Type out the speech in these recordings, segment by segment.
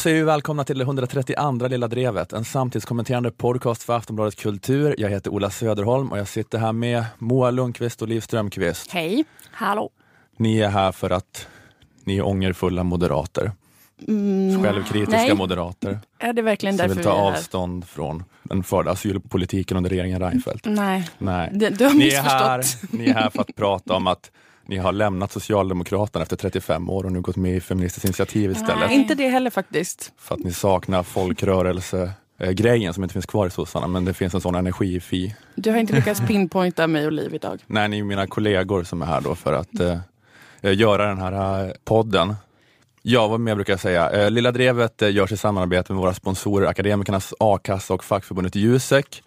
Säger vi välkomna till det 132 Lilla Drevet, en samtidskommenterande podcast för Aftonbladet Kultur. Jag heter Ola Söderholm och jag sitter här med Moa Lundqvist och Liv Strömqvist. Hej. Hallå. Ni är här för att ni är ångerfulla moderater. Mm, Självkritiska nej. moderater Är det verkligen därför vill vi ta är här? avstånd från den förda asylpolitiken under regeringen Reinfeldt. Nej, Nej. det, du har Ni är, här, ni är här för att prata om att ni har lämnat Socialdemokraterna efter 35 år och nu gått med i Feministiskt initiativ istället. Nej. Inte det heller faktiskt. För att ni saknar folkrörelsegrejen som inte finns kvar i sossarna, men det finns en sån energi i Fi. Du har inte lyckats pinpointa mig och Liv idag. Nej, ni är mina kollegor som är här då för att eh, eh, göra den här eh, podden. Ja, vad mer brukar jag säga? Eh, Lilla Drevet eh, görs i samarbete med våra sponsorer Akademikernas A-kassa och fackförbundet Jusek.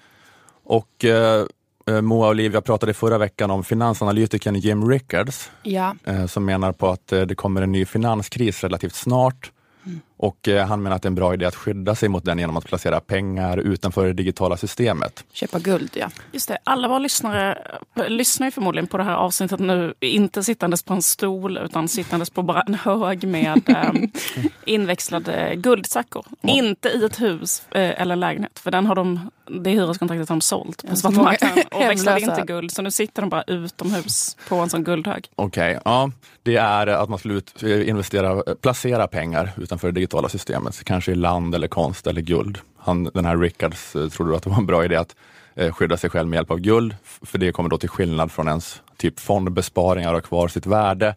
Och eh, Moa och Liv, jag pratade förra veckan om finansanalytikern Jim Rickards Ja, eh, som menar på att eh, det kommer en ny finanskris relativt snart. Och eh, han menar att det är en bra idé att skydda sig mot den genom att placera pengar utanför det digitala systemet. köpa guld ja. Just det, alla våra lyssnare eh, lyssnar ju förmodligen på det här avsnittet nu, inte sittandes på en stol utan sittandes på bara en hög med eh, inväxlade guldsackor. Inte i ett hus eh, eller en lägenhet, för den har de, det hyreskontraktet har de sålt på Ja, svartmarknaden och växlade inte guld. Så nu sitter de bara utomhus på en sån guldhög. Okej, ja. Det är att man skulle ut, investera, placera pengar utanför det digitala systemet, kanske i land eller konst eller guld. Han, den här Rickards eh, trodde att det var en bra idé att eh, skydda sig själv med hjälp av guld, för det kommer då till skillnad från ens typ fondbesparingar och kvar sitt värde,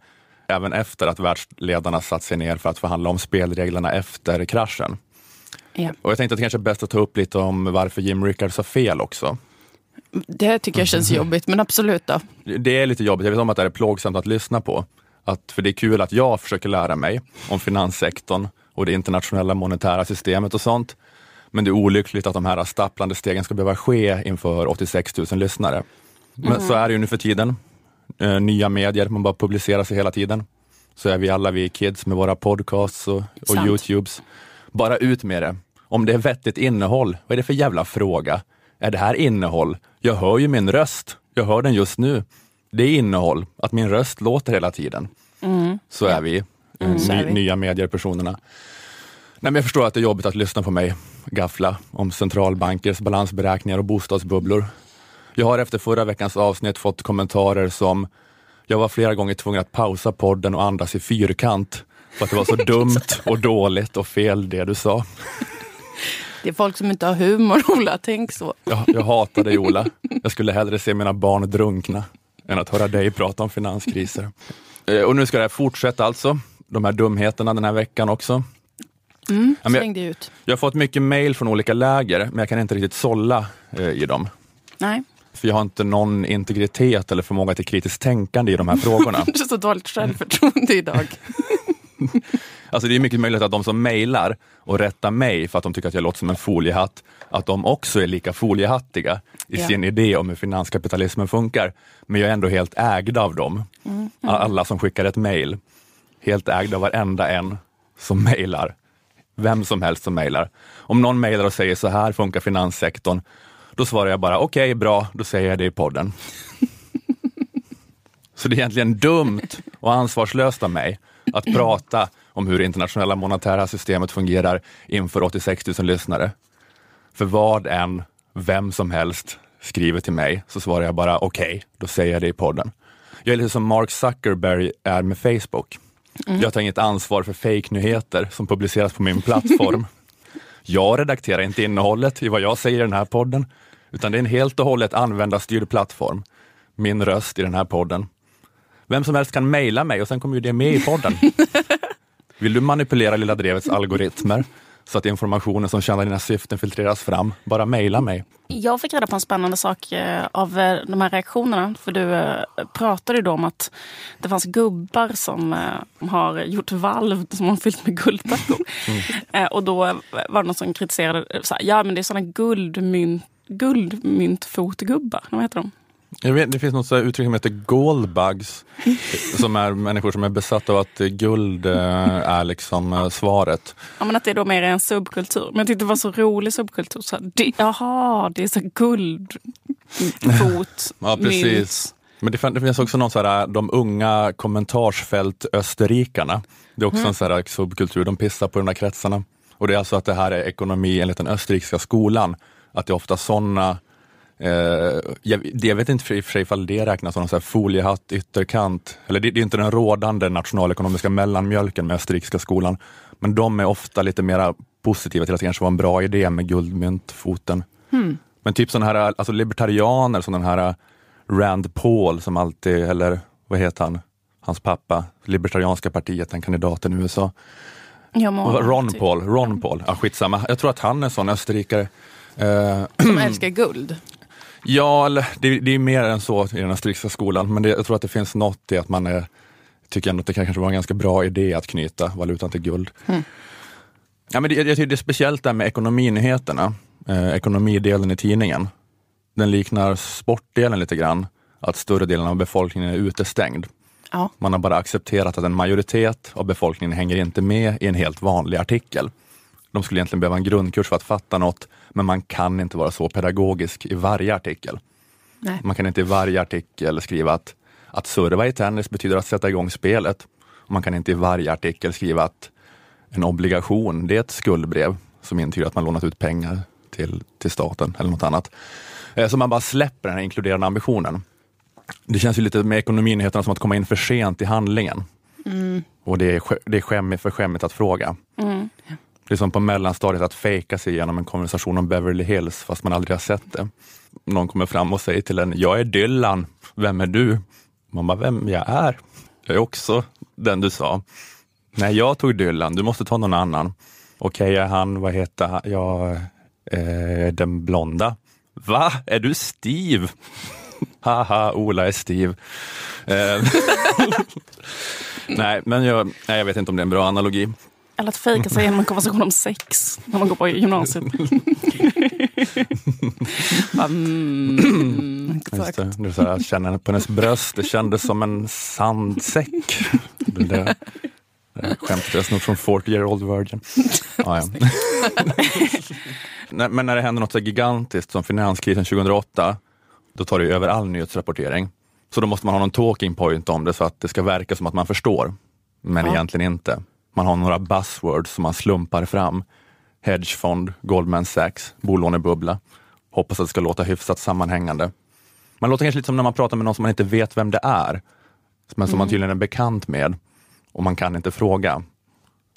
även efter att världsledarna satt sig ner för att förhandla om spelreglerna efter kraschen. Ja. Och jag tänkte att det kanske är bäst att ta upp lite om varför Jim Rickards har fel också. Det tycker jag känns jobbigt, men absolut då. Det är lite jobbigt, jag vet om att det är plågsamt att lyssna på. Att, för det är kul att jag försöker lära mig om finanssektorn och det internationella monetära systemet och sånt. Men det är olyckligt att de här stapplande stegen ska behöva ske inför 86 000 lyssnare. Men så är det ju nu för tiden. Eh, nya medier, man bara publicerar sig hela tiden. Så är vi alla vi kids med våra podcasts och, och. Youtubes. Bara ut med det. Om det är vettigt innehåll, vad är det för jävla fråga? Är det här innehåll? Jag hör ju min röst. Jag hör den just nu. Det är innehåll, att min röst låter hela tiden. Så är vi, eh, är ny, nya mediepersonerna. Nej, men jag förstår att det är jobbigt att lyssna på mig gaffla om centralbankers balansberäkningar och bostadsbubblor. Jag har efter förra veckans avsnitt fått kommentarer som jag var flera gånger tvungen att pausa podden och andas i fyrkant för att det var så dumt och dåligt och fel det du sa. Det är folk som inte har humor, Ola. Tänk så. Jag, jag hatar dig Ola. Jag skulle hellre se mina barn drunkna än att höra dig prata om finanskriser. Eh, Och nu ska det här fortsätta alltså, de här dumheterna den här veckan också. Mm, Ja, jag- ut. Jag har fått mycket mail från olika läger, men jag kan inte riktigt sålla eh, i dem. Nej, För jag har inte någon integritet eller förmåga till kritiskt tänkande i de här frågorna. du har så dåligt självförtroende idag. Alltså det är mycket möjligt att de som mejlar och rättar mig för att de tycker att jag låter som en foliehatt, att de också är lika foliehattiga i Ja. sin idé om hur finanskapitalismen funkar. Men jag är ändå helt ägd av dem. Alla som skickar ett mejl. Helt ägd av varenda en som mejlar. Vem som helst som mejlar. Om någon mejlar och säger så här funkar finanssektorn, då svarar jag bara okej, bra, då säger jag det i podden. Så det är egentligen dumt och ansvarslöst av mig att prata om hur det internationella monetära systemet fungerar inför 86 000 lyssnare. För vad än, vem som helst skriver till mig så svarar jag bara okej, då säger jag det i podden. Jag är lite som Mark Zuckerberg är med Facebook. Jag tar inget ansvar för fake-nyheter som publiceras på min plattform. Jag redakterar inte innehållet i vad jag säger i den här podden, utan det är en helt och hållet användarstyrd plattform. Min röst i den här podden. Vem som helst kan mejla mig och sen kommer ju det med i podden. Vill du manipulera Lilla Drevets algoritmer så att informationen som tjänar dina syften filtreras fram, bara mejla mig. Jag fick reda på en spännande sak eh, av eh, de här reaktionerna. För du eh, pratade ju då om att det fanns gubbar som har gjort valv som har fyllt med guldtackor. Eh, och då var det någon som kritiserade, så här, ja men det är sådana guldmynt, guldmyntfotgubbar. Vad heter de? Jag vet, det finns något så uttryck som heter goldbugs, som är människor som är besatta av att guld eh, är liksom eh, svaret. Ja, men att det är då mer en subkultur. Men jag tyckte det var så rolig subkultur. Så här, det, jaha, det är så här guldfot, Ja, precis. Men det, det finns också någon så här, de unga kommentarsfält österrikarna. Det är också en så här subkultur, de pissar på de där kretsarna. Och det är alltså att det här är ekonomi enligt den österrikiska skolan, att det är ofta sådana Eh, jag, jag, vet inte för sig ifall det räknas som någon foliehatt, ytterkant, eller det, det, är inte den rådande nationalekonomiska mellanmjölken med österrikiska skolan, men de är ofta lite mer positiva till att det kanske var en bra idé med guldmyntfoten. Hmm. Men typ sådana här alltså libertarianer som den här Rand Paul som alltid, eller vad heter han, hans pappa, Libertarianska partiet, den kandidaten i USA. Ron typ. Paul, Ron Paul, ja, skitsamma. Jag tror att han är sån österrikare. Eh, som älskar guld? Ja, det, det är mer än så i den österrikiska skolan, men det, jag tror att det finns något i att man är, tycker ändå att det kanske var en ganska bra idé att knyta valutan till guld. Mm. Ja, men det, jag tycker det är speciellt där med ekonominyheterna, eh, ekonomidelen i tidningen. Den liknar sportdelen lite grann, att större delen av befolkningen är utestängd. Ja. Man har bara accepterat att en majoritet av befolkningen hänger inte med i en helt vanlig artikel. De skulle egentligen behöva en grundkurs för att fatta något, men man kan inte vara så pedagogisk i varje artikel. Nej. Man kan inte i varje artikel skriva att, att serva i tennis betyder att sätta igång spelet. Man kan inte i varje artikel skriva att en obligation, det är ett skuldbrev som intygar att man lånat ut pengar till, till staten eller något annat. Eh, så man bara släpper den här inkluderande ambitionen. Det känns ju lite med ekonominyheterna som att komma in för sent i handlingen. Mm. Och det är, det är skämmigt, för skämmigt att fråga. Mm. Det är som på mellanstadiet att fejka sig igenom en konversation om Beverly Hills fast man aldrig har sett det. Någon kommer fram och säger till en, jag är Dylan, vem är du? Man bara, vem jag är? Jag är också den du sa. Nej, jag tog Dylan, du måste ta någon annan. Okej, okay, är han, vad heter han? Jag, eh, den blonda. Va, är du Steve? Haha, Ola är Steve. Eh, nej, men jag, nej, jag vet inte om det är en bra analogi. Eller att fejka sig genom en konversation om sex när man går på gymnasiet. mm, exakt. Det, det så här, jag känner på hennes bröst, det kändes som en sandsäck. Det, det, det skämtet jag snott från 40 year old virgin. Ah, ja. Men när det händer något så gigantiskt som finanskrisen 2008, då tar det över all nyhetsrapportering. Så då måste man ha någon talking point om det så att det ska verka som att man förstår, men ja. egentligen inte. Man har några buzzwords som man slumpar fram. Hedgefond, Goldman Sachs, bolånebubbla. Hoppas att det ska låta hyfsat sammanhängande. Man låter kanske lite som när man pratar med någon som man inte vet vem det är, men som mm. man tydligen är bekant med och man kan inte fråga.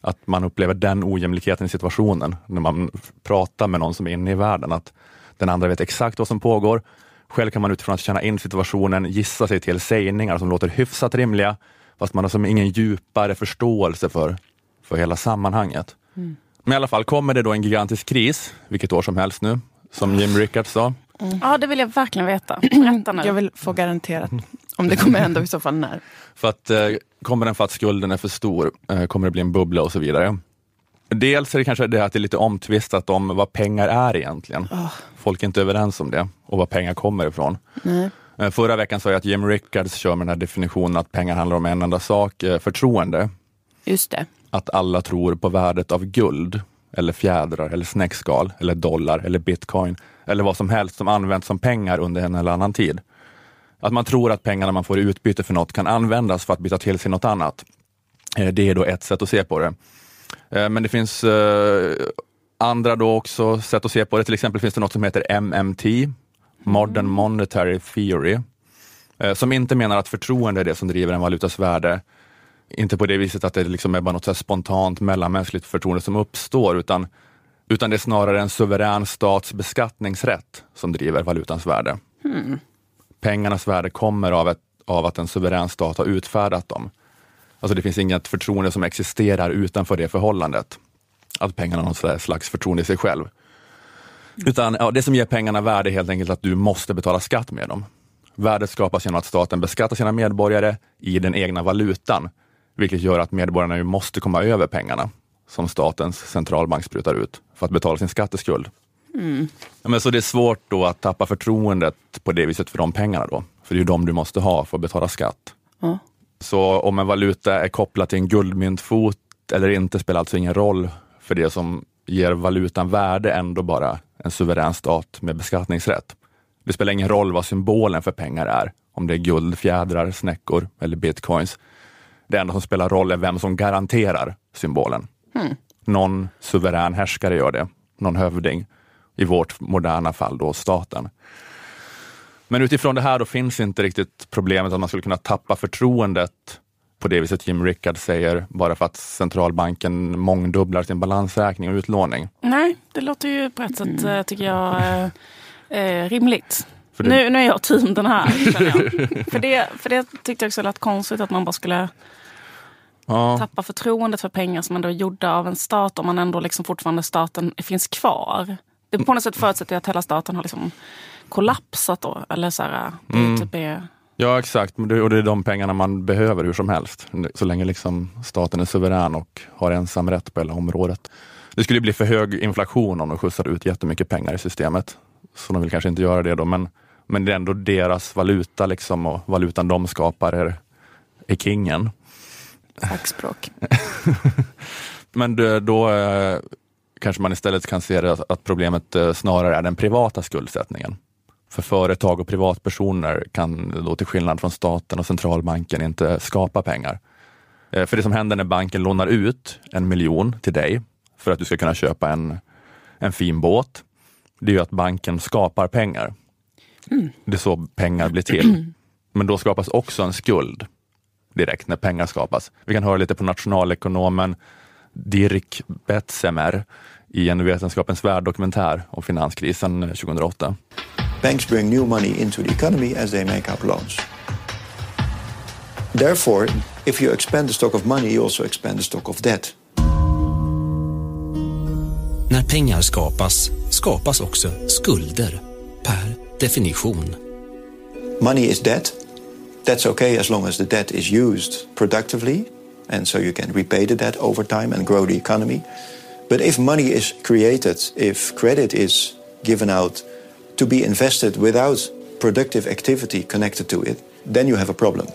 Att man upplever den ojämlikheten i situationen när man pratar med någon som är inne i världen, att den andra vet exakt vad som pågår. Själv kan man utifrån att känna in situationen gissa sig till sägningar som låter hyfsat rimliga, fast man har som ingen djupare förståelse för för hela sammanhanget. Mm. Men i alla fall, kommer det då en gigantisk kris, vilket år som helst nu, som Jim Rickards sa? Mm. Ja, det vill jag verkligen veta. Berätta nu. Jag vill få garanterat om det kommer hända i så fall när. För att eh, kommer den för att skulden är för stor, eh, kommer det bli en bubbla och så vidare. Dels är det kanske det att det är lite omtvistat om vad pengar är egentligen. Oh. Folk är inte överens om det och var pengar kommer ifrån. Nej. Eh, förra veckan sa jag att Jim Rickards kör med den här definitionen att pengar handlar om en enda sak, eh, förtroende. Just det att alla tror på värdet av guld, eller fjädrar, eller snäckskal, eller dollar, eller bitcoin, eller vad som helst som används som pengar under en eller annan tid. Att man tror att pengarna man får i utbyte för något kan användas för att byta till sig något annat. Eh, det är då ett sätt att se på det. Men det finns andra då också sätt att se på det. Till exempel finns det något som heter MMT, Modern mm. Monetary Theory, som inte menar att förtroende är det som driver en valutas värde, inte på det viset att det liksom är bara något så spontant mellanmänskligt förtroende som uppstår, utan, utan det är snarare en suverän stats beskattningsrätt som driver valutans värde. Hmm. Pengarnas värde kommer av, ett, av att en suverän stat har utfärdat dem. Alltså det finns inget förtroende som existerar utanför det förhållandet. Att pengarna har något slags förtroende i sig själv. Utan ja, det som ger pengarna värde är helt enkelt att du måste betala skatt med dem. Värdet skapas genom att staten beskattar sina medborgare i den egna valutan vilket gör att medborgarna ju måste komma över pengarna som statens centralbank sprutar ut för att betala sin skatteskuld. Mm. Ja, men så det är svårt då att tappa förtroendet på det viset för de pengarna då. För det är ju de du måste ha för att betala skatt. Mm. Så om en valuta är kopplad till en guldmyntfot eller inte spelar alltså ingen roll för det som ger valutan värde ändå bara en suverän stat med beskattningsrätt. Det spelar ingen roll vad symbolen för pengar är, om det är guld, fjädrar, snäckor eller bitcoins. Det enda som spelar roll är vem som garanterar symbolen. Mm. någon suverän härskare gör det, någon hövding. I vårt moderna fall då staten. Men utifrån det här då finns inte riktigt problemet att man skulle kunna tappa förtroendet på det viset Jim Rickard säger, bara för att centralbanken mångdubblar sin balansräkning och utlåning. Nej, det låter ju på ett sätt, mm. tycker jag, eh, eh, rimligt. Det... Nu, nu är jag team den här, för, det, för det tyckte jag också lät konstigt att man bara skulle ja. tappa förtroendet för pengar som ändå är gjorda av en stat om man ändå liksom fortfarande staten finns kvar. Det på något sätt förutsätter att hela staten har liksom kollapsat då. Eller så här, det mm. typ är... Ja exakt, och det är de pengarna man behöver hur som helst. Så länge liksom staten är suverän och har ensam rätt på hela området. Det skulle bli för hög inflation om de skjutsade ut jättemycket pengar i systemet. Så de vill kanske inte göra det då, men, men det är ändå deras valuta liksom och valutan de skapar är, är kingen. Fackspråk. men då, då eh, kanske man istället kan se det att problemet eh, snarare är den privata skuldsättningen. För företag och privatpersoner kan då till skillnad från staten och centralbanken inte skapa pengar. Eh, för det som händer när banken lånar ut en miljon till dig för att du ska kunna köpa en, en fin båt, det är ju att banken skapar pengar. Mm. Det är så pengar blir till. Men då skapas också en skuld direkt när pengar skapas. Vi kan höra lite på nationalekonomen Dirk Betsemer i en Vetenskapens värld-dokumentär om finanskrisen 2008. Banks bring new money into the economy as they make up loans. Therefore, if you expand the stock of money, you also expand the stock of debt. När pengar skapas, skapas också skulder, per definition. Money is debt. That's okay as long as the debt is used productively and so you can repay the debt over time and grow the economy. But if money is created, if credit is given out to be invested without productive activity connected to it, then you have a problem.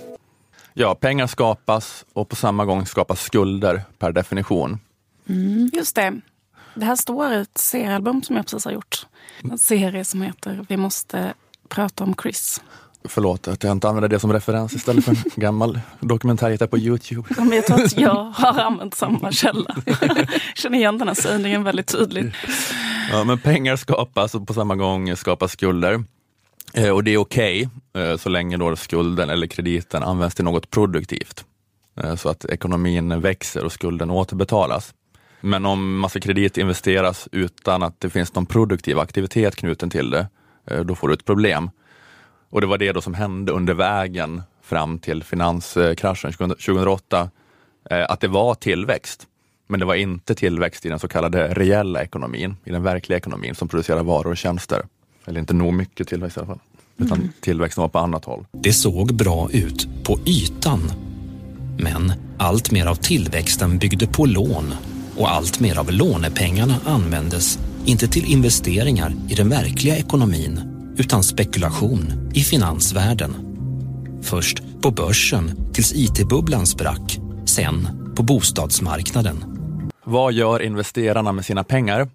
Ja, pengar skapas och på samma gång skapas skulder per definition. Mm, just det. Det här står i ett seriealbum som jag precis har gjort. En serie som heter Vi måste prata om Chris. Förlåt att jag inte använder det som referens istället för en gammal dokumentär på Youtube. Ja, men jag tror att jag har använt samma källa. Jag känner igen den här sägningen väldigt tydligt. Ja, men pengar skapas och på samma gång skapas skulder. Eh, och det är okej okay, eh, så länge då skulden eller krediten används till något produktivt. Eh, så att ekonomin växer och skulden återbetalas. Men om massa kredit investeras utan att det finns någon produktiv aktivitet knuten till det, eh, då får du ett problem. Och det var det då som hände under vägen fram till finanskraschen 2008, eh, att det var tillväxt. Men det var inte tillväxt i den så kallade reella ekonomin, i den verkliga ekonomin som producerar varor och tjänster. Eller inte nog mycket tillväxt i alla fall, utan mm. tillväxten var på annat håll. Det såg bra ut på ytan. Men allt mer av tillväxten byggde på lån och allt mer av lånepengarna användes inte till investeringar i den verkliga ekonomin utan spekulation i finansvärlden. Först på börsen tills IT-bubblan sprack, sen på bostadsmarknaden. Vad gör investerarna med sina pengar?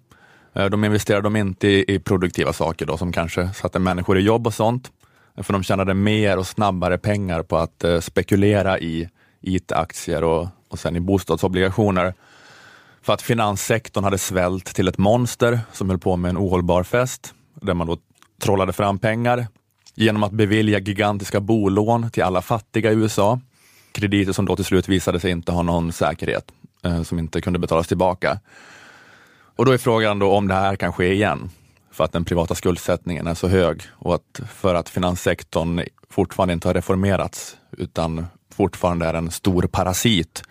Eh, de investerar dem inte i produktiva saker då, som kanske satte människor i jobb och sånt, för de tjänade mer och snabbare pengar på att eh, spekulera i IT-aktier och, och sen i bostadsobligationer. För att finanssektorn hade svält till ett monster som höll på med en ohållbar fest, där man då trollade fram pengar genom att bevilja gigantiska bolån till alla fattiga i USA. Krediter som då till slut visade sig inte ha någon säkerhet, eh, som inte kunde betalas tillbaka. Och då är frågan då om det här kan ske igen, för att den privata skuldsättningen är så hög och att för att finanssektorn fortfarande inte har reformerats, utan fortfarande är en stor parasit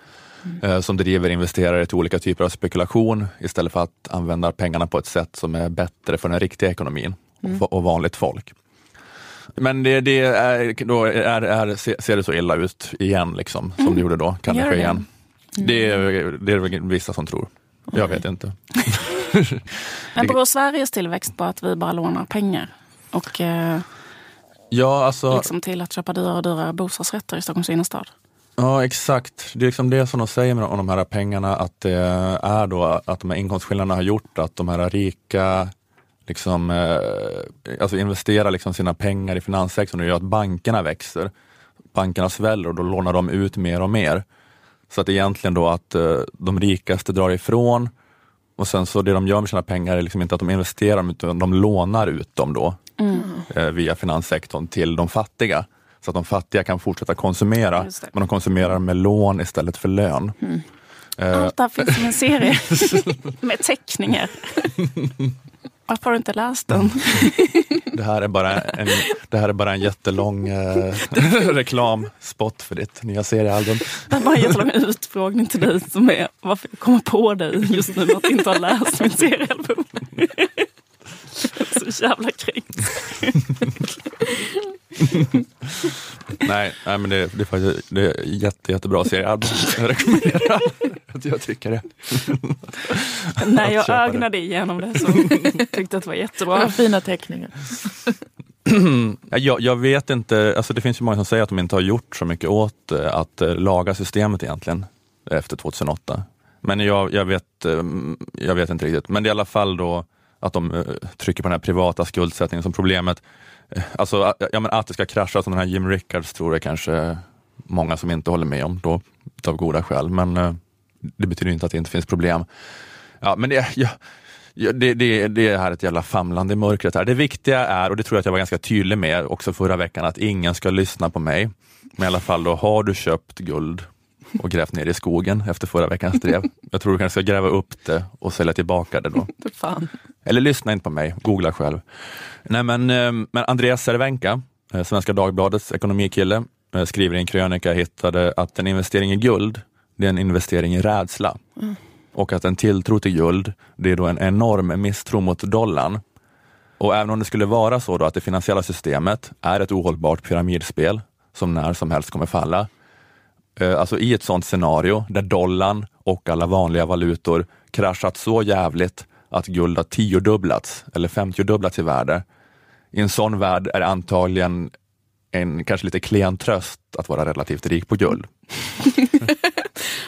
mm. eh, som driver investerare till olika typer av spekulation istället för att använda pengarna på ett sätt som är bättre för den riktiga ekonomin mm. och vanligt folk. Men det, det är, då är, är, ser det så illa ut igen, liksom, som mm. det gjorde då. Kan det ske igen? Mm. Det, är, det är det vissa som tror. Jag vet inte. Men beror Sveriges tillväxt på att vi bara lånar pengar? Och eh, ja, alltså, liksom till att köpa dyrare och dyrare bostadsrätter i Stockholms innerstad? Ja exakt, det är liksom det som de säger med de här pengarna, att det är då att de här inkomstskillnaderna har gjort att de här rika liksom, eh, alltså investera liksom sina pengar i finanssektorn och gör att bankerna växer. Bankerna sväller och då lånar de ut mer och mer Så att egentligen då att eh, de rikaste drar ifrån och sen så det de gör med sina pengar är liksom inte att de investerar dem utan de lånar ut dem då eh, via finanssektorn till de fattiga. Så att de fattiga kan fortsätta konsumera, men de konsumerar med lån istället för lön. Eh, Allt det här finns som en serie med teckningar. Varför har du inte läst den? Det här är bara en, det här är bara en jättelång eh, reklamspot för ditt nya seriealbum. Det är bara en jättelång utfrågning till dig som är varför jag kommer på dig just nu att inte ha läst mitt seriealbum. Så jävla kränkt. Nej, nej men det, det är faktiskt det är jätte, jättebra seriealbum. Jag rekommenderar att jag tycker det. När jag köpa det. ögnade igenom det så tyckte jag att det var jättebra. Bra fina teckningar. Ja, Jag, jag vet inte, alltså det finns ju många som säger att de inte har gjort så mycket åt eh, att eh, laga systemet egentligen efter 2008. Men jag, jag, vet, eh, jag vet inte riktigt. Men det är i alla fall då att de eh, trycker på den här privata skuldsättningen som problemet. Eh, alltså att- ja, men att det ska krascha som den här Jim Rickards tror jag kanske många som inte håller med om då, av goda skäl. Men eh, det betyder inte att det inte finns problem. Ja, men det, ja, ja, det, det, det är här ett jävla famlande i mörkret. Här. Det viktiga är, och det tror jag att jag var ganska tydlig med också förra veckan, att ingen ska lyssna på mig. Men i alla fall då, har du köpt guld och grävt ner i skogen efter förra veckans drev. Jag tror du kanske ska gräva upp det och sälja tillbaka det då. Fan. Eller lyssna inte på mig, googla själv. Nej, men, eh, men Andreas Cervenka, eh, Svenska Dagbladets ekonomikille, eh, skriver i en krönika hittade att en investering i guld, det är en investering i rädsla. Och att en tilltro till guld, det är då en enorm misstro mot dollarn. Och även om det skulle vara så då att det finansiella systemet är ett ohållbart pyramidspel som när som helst kommer falla, Alltså i ett sådant scenario där dollarn och alla vanliga valutor kraschat så jävligt att guld har tiodubblats eller femtiodubblats i värde. I en sån värld är det antagligen en kanske lite klen tröst att vara relativt rik på guld.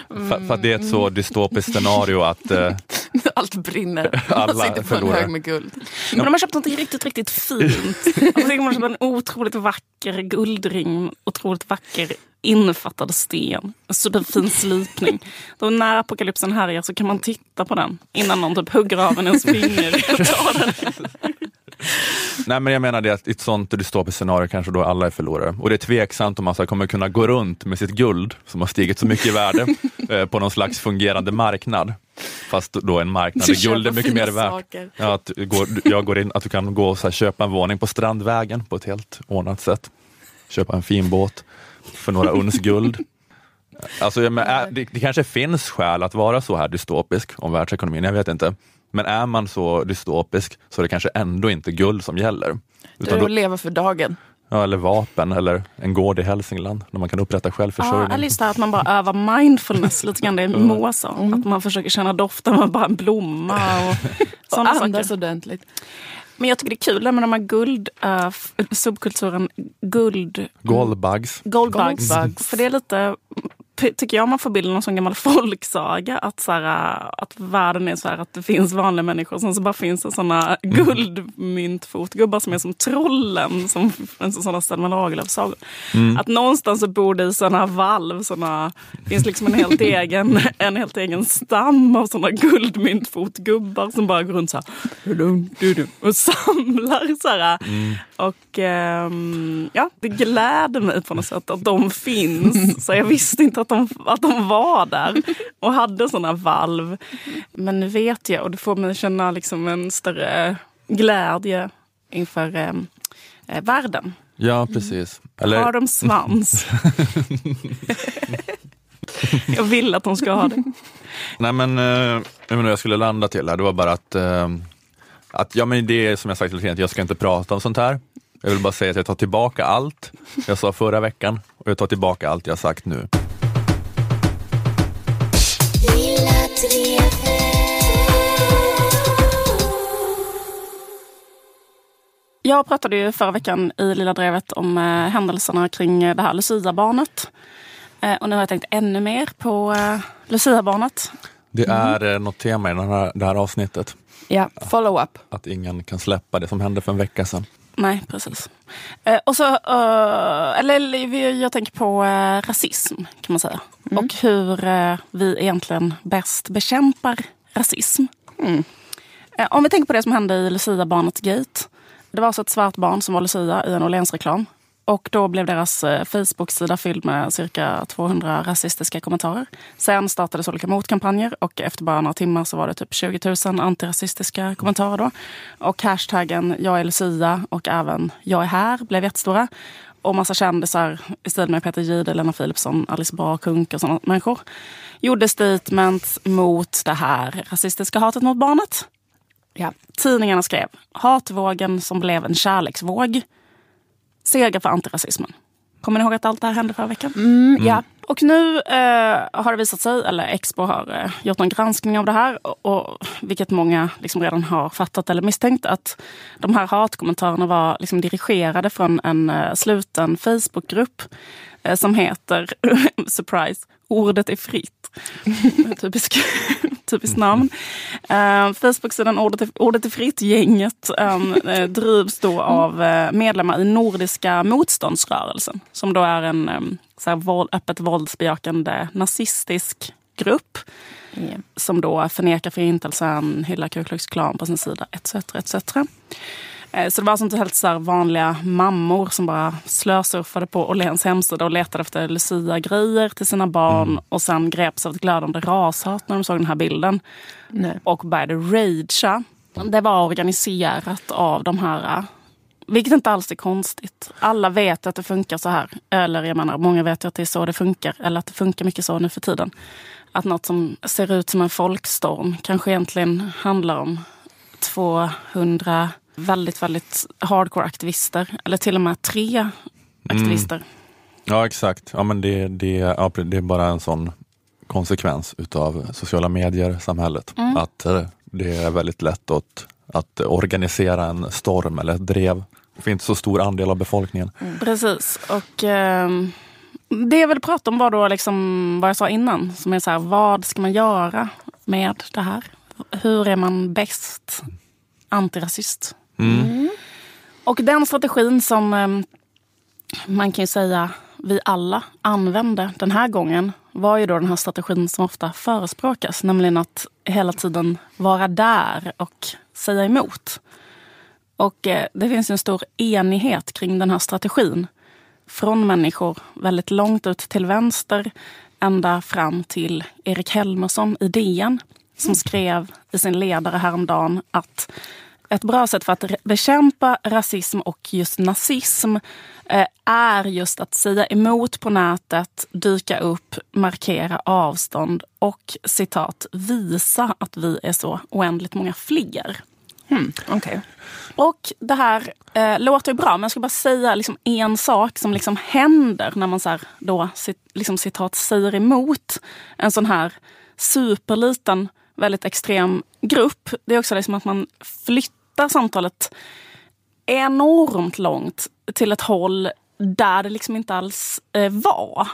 för, för att det är ett så dystopiskt scenario att eh, Allt brinner. Alla Man sitter på en förlorar. hög med guld. Men om man köpt något riktigt, riktigt fint. Tänker man köpa en otroligt vacker guldring, otroligt vacker infattad sten, en superfin slipning. Då när apokalypsen härjar så kan man titta på den innan någon typ hugger av en ens finger. Nej men jag menar det att i ett sånt dystopiskt scenario kanske då alla är förlorare. Och det är tveksamt om man ska kommer kunna gå runt med sitt guld som har stigit så mycket i värde eh, på någon slags fungerande marknad. Fast då en marknad där guld är mycket mer värt. Ja, att, går, jag går in, att du kan gå och så här, köpa en våning på Strandvägen på ett helt ordnat sätt. Köpa en fin båt för några uns guld. Alltså, men, är, det, det kanske finns skäl att vara så här dystopisk om världsekonomin, jag vet inte. Men är man så dystopisk så är det kanske ändå inte guld som gäller. Du Utan då, lever för dagen. ja, eller vapen eller en gård i Hälsingland där man kan upprätta Ja, självförsörjning. eller just det att man bara övar mindfulness lite grann. Det är Moa. Att man försöker känna doften av bara en blomma. Och Och sådana andas saker. ordentligt. Men jag tycker det är kul med de här guld, f- subkulturen guld, Goldbugs. goldbugs. Goldbugs. För det är lite, tycker jag man får bilden av en gammal folksaga. Att, så här, att världen är så här att det finns vanliga människor. Sen så bara finns det såna guldmyntfotgubbar som är som trollen. Som sådana Selma Lagerlöf-sagor. Att någonstans så bor det i såna valv. Såna, det finns liksom en helt egen, en helt egen stam av såna guldmyntfotgubbar som bara går runt så här. Och samlar så här. Och ehm, ja, det gläder mig på något sätt att de finns. Så jag visste inte att de, att de var där och hade såna valv. Men nu vet jag och det får mig känna liksom en större glädje inför ehm, eh, världen. Ja, precis. Har Eller, de svans? jag vill att de ska ha det. nej men, eh, jag, skulle landa till här, det var bara att, eh, att ja, men det är som jag sagt att jag ska inte prata om sånt här. Jag vill bara säga att jag tar tillbaka allt jag sa förra veckan och jag tar tillbaka allt jag sagt nu. Jag pratade ju förra veckan i Lilla Drevet om eh, händelserna kring eh, det här Lucia-barnet. Eh, och nu har jag tänkt ännu mer på eh, Lucia-barnet. Det är eh, något tema i den här, det här avsnittet, Ja, follow up. att ingen kan släppa det som hände för en vecka sedan. Nej, precis. Eh, och så, eh, eller jag tänker på eh, rasism kan man säga. Mm. Och hur eh, vi egentligen bäst bekämpar rasism. Mm. Eh, om vi tänker på det som hände i Lucia-barnet Gate. Det var alltså ett svart barn som var Lucia i en Åhléns-reklam. Och då blev deras eh, Facebook-sida fylld med cirka 200 rasistiska kommentarer. Sen startades olika motkampanjer och efter bara några timmar så var det typ 20 000 antirasistiska kommentarer då. Och hashtaggen jag är Lucia och även jag är här blev jättestora. Och massa kändisar i stil med Peter Jihde, Lena Philipsson, Alice Bah Kuhnke och sådana människor gjorde statements mot det här rasistiska hatet mot barnet. Ja. Tidningarna skrev hatvågen som blev en kärleksvåg. Seger för antirasismen. Kommer ni ihåg att allt det här hände förra veckan? Mm, ja. Och nu eh, har det visat sig, eller Expo har eh, gjort en granskning av det här, och, och, vilket många liksom redan har fattat eller misstänkt, att de här hatkommentarerna var liksom dirigerade från en eh, sluten Facebookgrupp eh, som heter, surprise, Ordet är fritt. Typisk, typiskt namn. Uh, Facebook-sidan Ordet är, Ordet är fritt-gänget um, eh, drivs då av eh, medlemmar i Nordiska motståndsrörelsen. Som då är en um, så här, våld, öppet våldsbejakande nazistisk grupp. Ja. Som då förnekar förintelsen, hyllar Ku Klux Klan på sin sida etc. etc. Eh, Så det var sånt helt så här vanliga mammor som bara slösurfade på Åhléns hemsida och letade efter Lucia-grejer till sina barn och sen greps av ett glödande rashat när de såg den här bilden Nej. och började ragea. Det var organiserat av de här, eh, vilket inte alls är konstigt. Alla vet att det funkar så här. Eller jag menar, många vet ju att det är så det funkar. Eller att det funkar mycket så nu för tiden. Att något som ser ut som en folkstorm kanske egentligen handlar om 200 väldigt, väldigt hardcore aktivister. Eller till och med tre aktivister. Ja exakt, ja, men det, det, ja, det är bara en sån konsekvens utav sociala medier-samhället. Att eh, det är väldigt lätt att, att organisera en storm eller ett drev för inte så stor andel av befolkningen. Precis. Och ehm, det jag vill prata om var då liksom vad jag sa innan. Som är så här, vad ska man göra med det här? Hur är man bäst antirasist? Och den strategin som ehm, man kan ju säga vi alla använde den här gången var ju då den här strategin som ofta förespråkas. Nämligen att hela tiden vara där och säga emot. Och eh, det finns en stor enighet kring den här strategin. Från människor väldigt långt ut till vänster ända fram till Erik Helmersson i DN som skrev i sin ledare häromdagen att ett bra sätt för att bekämpa rasism och just nazism eh, är just att säga emot på nätet, dyka upp, markera avstånd och citat visa att vi är så oändligt många fler. Okej. Och det här eh, låter bra, men jag ska bara säga liksom en sak som liksom händer när man så då, cit- liksom, citat, säger emot en sån här superliten, väldigt extrem grupp. Det är också liksom att man flyttar samtalet enormt långt till ett håll där det liksom inte alls eh, var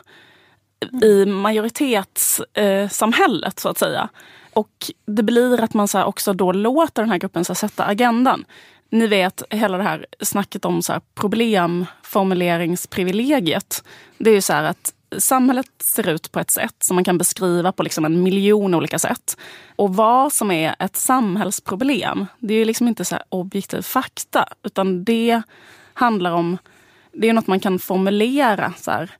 i majoritetssamhället eh, så att säga. Och det blir att man så här också då låter den här gruppen så här sätta agendan. Ni vet hela det här snacket om så här problemformuleringsprivilegiet. Det är ju så här att samhället ser ut på ett sätt som man kan beskriva på liksom en miljon olika sätt. Och vad som är ett samhällsproblem, det är ju liksom inte så här objektiv fakta. Utan det handlar om, det är något man kan formulera. Så här.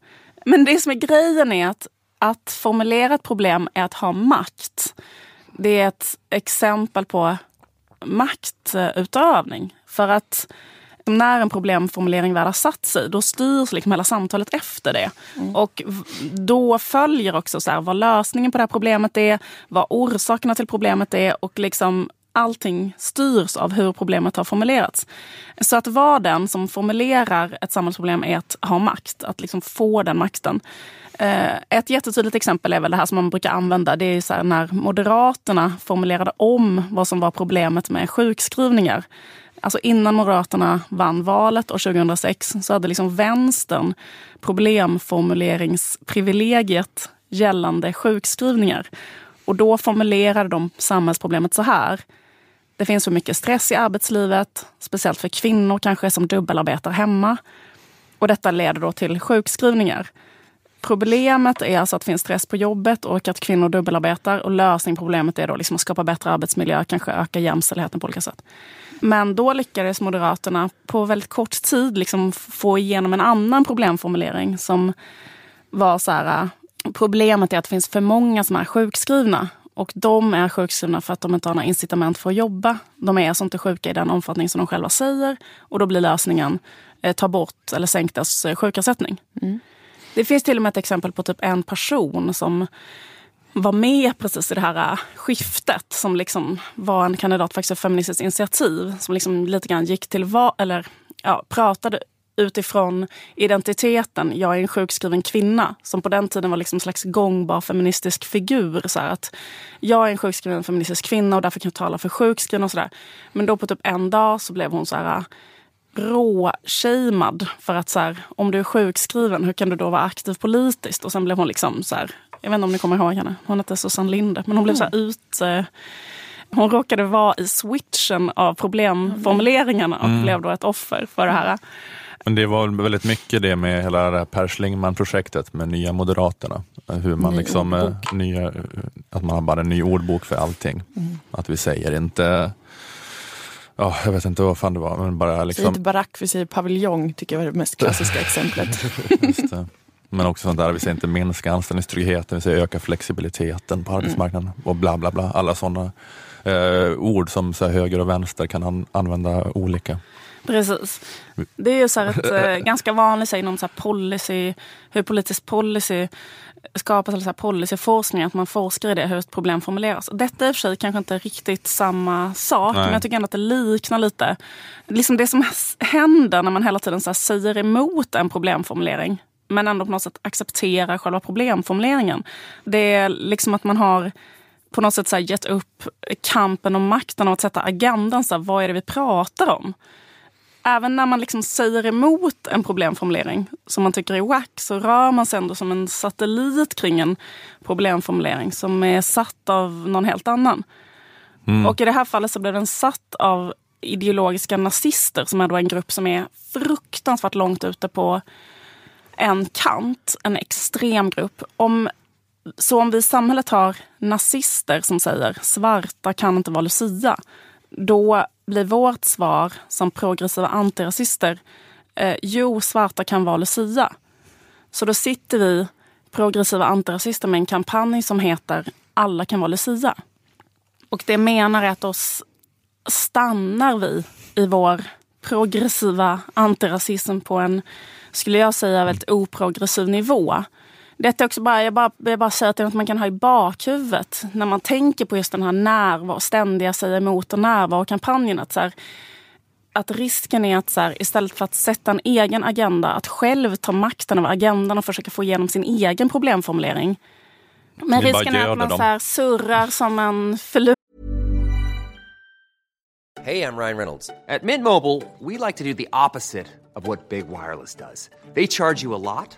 Men det som är grejen är att, att formulera ett problem är att ha makt. Det är ett exempel på maktutövning. För att när en problemformulering väl har satt sig, då styrs liksom hela samtalet efter det. Och v- då följer också så här, vad lösningen på det här problemet är, vad orsakerna till problemet är och liksom allting styrs av hur problemet har formulerats. Så att vara den som formulerar ett samhällsproblem är att ha makt, att liksom få den makten. Eh, Ett jättetydligt exempel är väl det här som man brukar använda. Det är så här när Moderaterna formulerade om vad som var problemet med sjukskrivningar. Alltså innan Moderaterna vann valet år 2006 så hade liksom vänstern problemformuleringsprivilegiet gällande sjukskrivningar. Och då formulerade de samhällsproblemet så här. Det finns för mycket stress i arbetslivet, speciellt för kvinnor kanske som dubbelarbetar hemma. Och detta leder då till sjukskrivningar. Problemet är alltså att det finns stress på jobbet och att kvinnor dubbelarbetar. Och lösning på problemet är då liksom att skapa bättre arbetsmiljö, kanske öka jämställdheten på olika sätt. Men då lyckades Moderaterna på väldigt kort tid liksom få igenom en annan problemformulering som var så här, äh, problemet är att det finns för många som är sjukskrivna. Och de är sjukskrivna för att de inte har några incitament för att jobba. De är alltså inte sjuka i den omfattning som de själva säger. Och då blir lösningen eh, ta bort eller sänk deras eh, sjukersättning. Mm. Det finns till och med ett exempel på typ en person som var med precis i det här äh, skiftet som liksom var en kandidat för Feministiskt initiativ som liksom lite grann gick till val, eller ja, pratade utifrån identiteten, jag är en sjukskriven kvinna, som på den tiden var liksom en slags gångbar feministisk figur. Så att jag är en sjukskriven feministisk kvinna och därför kan jag tala för sjukskrivna och sådär. Men då på typ en dag så blev hon så här äh, råshamead för att så här, om du är sjukskriven, hur kan du då vara aktiv politiskt? Och sen blev hon liksom så här, jag vet inte om ni kommer ihåg henne, hon hette Susanne Linde, men hon blev så mm. ut... Eh, hon råkade vara i switchen av problemformuleringarna och mm. blev då ett offer för det här. Men det var väldigt mycket det med hela det här Per Schlingmann-projektet med Nya Moderaterna. Hur man ny liksom, eh, nya, att man har bara en ny ordbok för allting. Mm. Att vi säger inte Ja, jag vet inte vad fan det var. Men bara liksom... Säg inte barack, vi säger paviljong, tycker jag var det mest klassiska exemplet. Men också sånt där, vi säger inte minska anställningstryggheten, vi säger öka flexibiliteten på arbetsmarknaden och bla bla bla. Alla sådana eh, ord som så höger och vänster kan an använda olika. Precis. Det är ju så ett eh, ganska vanligt inom så policy, hur politisk policy skapas, eller så policyforskning, att man forskar i det, hur ett problem formuleras. Detta är i och för sig kanske inte riktigt samma sak, Nej. men jag tycker ändå att det liknar lite. Liksom det som händer när man hela tiden så säger emot en problemformulering, men ändå på något sätt accepterar själva problemformuleringen. Det är liksom att man har på något sätt så gett upp kampen om makten och att sätta agendan. Så här, vad är det vi pratar om? Även när man liksom säger emot en problemformulering som man tycker är wack så rör man sig ändå som en satellit kring en problemformulering som är satt av någon helt annan. Mm. Och i det här fallet så blev den satt av ideologiska nazister som är då en grupp som är fruktansvärt långt ute på en kant, en extrem grupp. Om, så om vi i samhället har nazister som säger svarta kan inte vara Lucia, då blir vårt svar som progressiva antirasister, eh, jo, svarta kan vara Lucia. Så då sitter vi progressiva antirasister med en kampanj som heter Alla kan vara Lucia. Och det menar att oss stannar vi i vår progressiva antirasism på en, skulle jag säga, väldigt oprogressiv nivå. Detta är också bara, jag bara, jag bara säger att det är något man kan ha i bakhuvudet när man tänker på just den här närvaro, ständiga säga emot och närvaro-kampanjen. Att, så här, att risken är att så här, istället för att sätta en egen agenda, att själv ta makten över agendan och försöka få igenom sin egen problemformulering. Men risken är att man så här, surrar som en förlust. Hej, jag Ryan Reynolds. På Mint Mobile, we like to do the opposite of what Big Wireless does. They charge you a lot.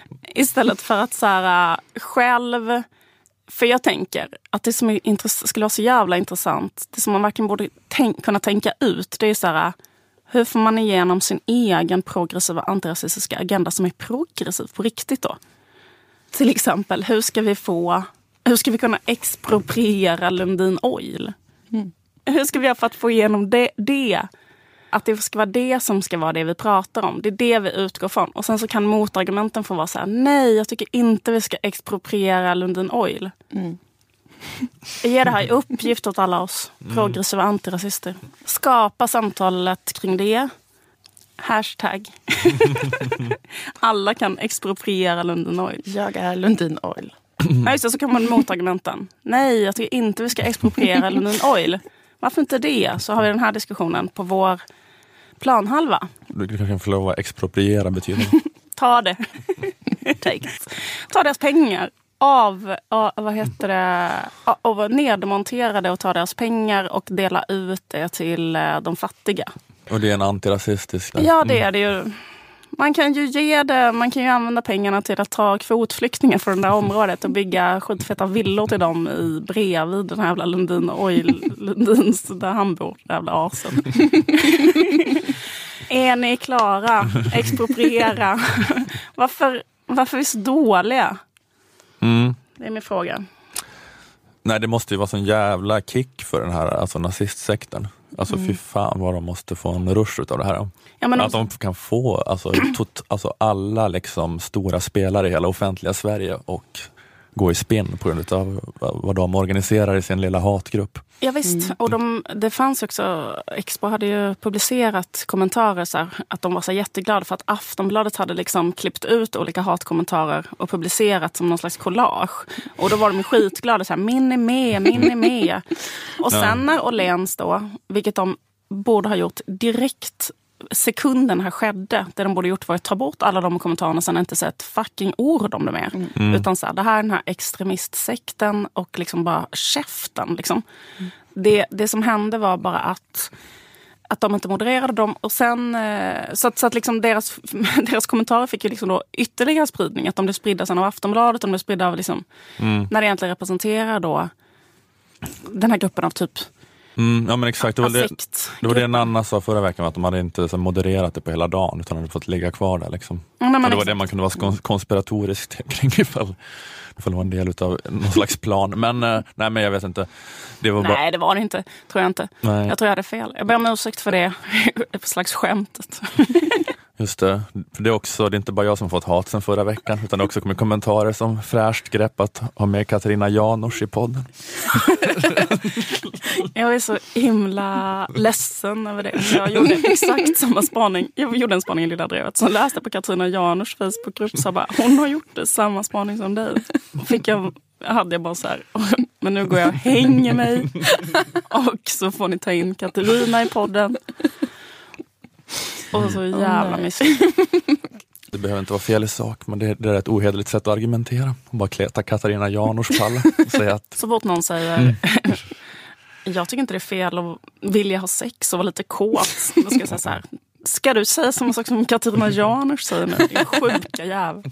Istället för att så här, själv... För jag tänker att det som skulle vara så jävla intressant, det som man verkligen borde tänk kunna tänka ut, det är så här, hur får man igenom sin egen progressiva antirasistiska agenda som är progressiv på riktigt då? Till exempel, hur ska vi få, hur ska vi kunna expropriera Lundin Oil? Mm. Hur ska vi göra för att få igenom det, det att det ska vara det som ska vara det vi pratar om. Det är det vi utgår från. Och sen så kan motargumenten få vara så här, nej jag tycker inte vi ska expropriera Lundin Oil. Mm. Ger det här i uppgift åt alla oss mm. progressiva antirasister. Skapa samtalet kring det. Hashtag. alla kan expropriera Lundin Oil. Jag är Lundin Oil. Ja, just det, så kan man motargumenten. Nej, jag tycker inte vi ska expropriera Lundin Oil. Varför inte det? Så har vi den här diskussionen på vår planhalva. Du kanske kan få lov att expropriera betyder Ta det. Ta deras pengar. Av, av vad heter det, av nedmontera det och ta deras pengar och dela ut det till eh, de fattiga. Och det är en antirasistisk? Ja, det är det ju. Man kan ju ge det, man kan ju använda pengarna till att ta kvotflyktingar från det där området och bygga skitfeta villor till dem i bredvid den här jävla Lundin Oil, Lundins, där han bor, det jävla asen. Är ni klara? Expropriera. varför, varför är vi så dåliga? Mm. Det är min fråga. Nej, det måste ju vara sån jävla kick för den här alltså, nazistsekten. Alltså mm. fy fan vad de måste få en rush utav det här. Ja, men att de kan få alltså, tot, alltså alla liksom stora spelare i hela offentliga Sverige och gå i spinn på grund av vad de organiserar i sin lilla hatgrupp. Ja, visst, mm. och de, det fanns också, Expo hade ju publicerat kommentarer så här, att de var så jätteglada för att Aftonbladet hade liksom klippt ut olika hatkommentarer och publicerat som någon slags collage. Och då var de skitglada, så här, min är med, min är med. och sen när Åhléns då, vilket de borde ha gjort direkt sekunden här skedde, det de borde gjort var att ta bort alla de kommentarerna och sen inte säga ett fucking ord om det mer. Mm. mm. Utan så här, det här är den här extremistsekten och liksom bara käften. Liksom. Mm. Det, det som hände var bara att att de inte modererade dem. Och sen, eh, så att, så att liksom deras, deras kommentarer fick ju liksom då ytterligare spridning. Att de blev spridda sen av Aftonbladet, de blev spridda av liksom, mm. när det egentligen representerar då den här gruppen av typ Mm, ja men exakt, det var det, det var det Nanna sa förra veckan, att de hade inte så modererat det på hela dagen utan hade fått ligga kvar där. Liksom. Mm, det var exakt. det man kunde vara konspiratorisk kring ifall, ifall det var en del av någon slags plan. Men eh, nej men jag vet inte. Det var nej bara... det var det inte, tror jag inte. Nej. Jag tror jag hade fel. Jag ber om ursäkt för det, på slags skämtet. Just det. För det, är också, det är inte bara jag som fått hat sen förra veckan, utan det också kommit kommentarer som fräscht grepp att ha med Katarina Janouch i podden. jag är så himla ledsen över det. Jag gjorde exakt samma spaning. Jag gjorde en spaning i Lilla Drevet som läste på Katarina Janouchs Facebookgrupp. Så bara, hon har gjort det, samma spaning som dig. Fick jag, hade jag bara så här, men nu går jag och hänger mig. Och så får ni ta in Katarina i podden. Och så jävla oh, mysigt. Det behöver inte vara fel i sak, men det, det är ett ohederligt sätt att argumentera. Bara kleta Katarina alla. Säga att... Så fort någon säger mm. jag tycker inte det är fel att vilja ha sex och vara lite kåt. Då ska jag säga så här, ska du säga samma sak som Katarina Janouch säger nu? Din sjuka jävel.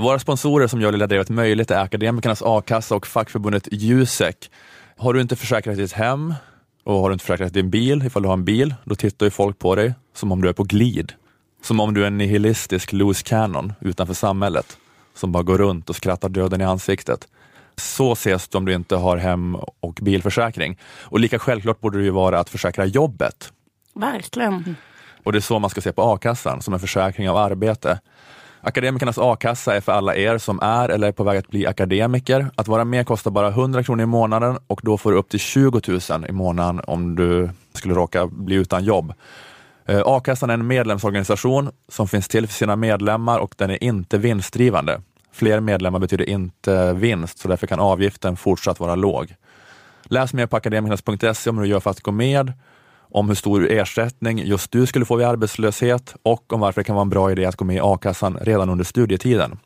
Våra sponsorer som gör Lilla Drevet möjligt är Akademikernas A-kassa och fackförbundet Jusek. Har du inte försäkrat ditt hem och har du inte försäkrat din bil, ifall du har en bil, då tittar ju folk på dig som om du är på glid. Som om du är en nihilistisk loose cannon utanför samhället som bara går runt och skrattar döden i ansiktet. Så ses du om du inte har hem och bilförsäkring. Och lika självklart borde det ju vara att försäkra jobbet. Verkligen. Och det är så man ska se på a-kassan, som en försäkring av arbete. Akademikernas a-kassa är för alla er som är eller är på väg att bli akademiker. Att vara med kostar bara 100 kronor i månaden och då får du upp till 20 000 i månaden om du skulle råka bli utan jobb. Eh, A-kassan är en medlemsorganisation som finns till för sina medlemmar och den är inte vinstdrivande. Fler medlemmar betyder inte vinst, så därför kan avgiften fortsatt vara låg. Läs mer på akademikernas.se om hur du gör för att gå med om hur stor ersättning just du skulle få vid arbetslöshet och om varför det kan vara en bra idé att gå med i a-kassan redan under studietiden.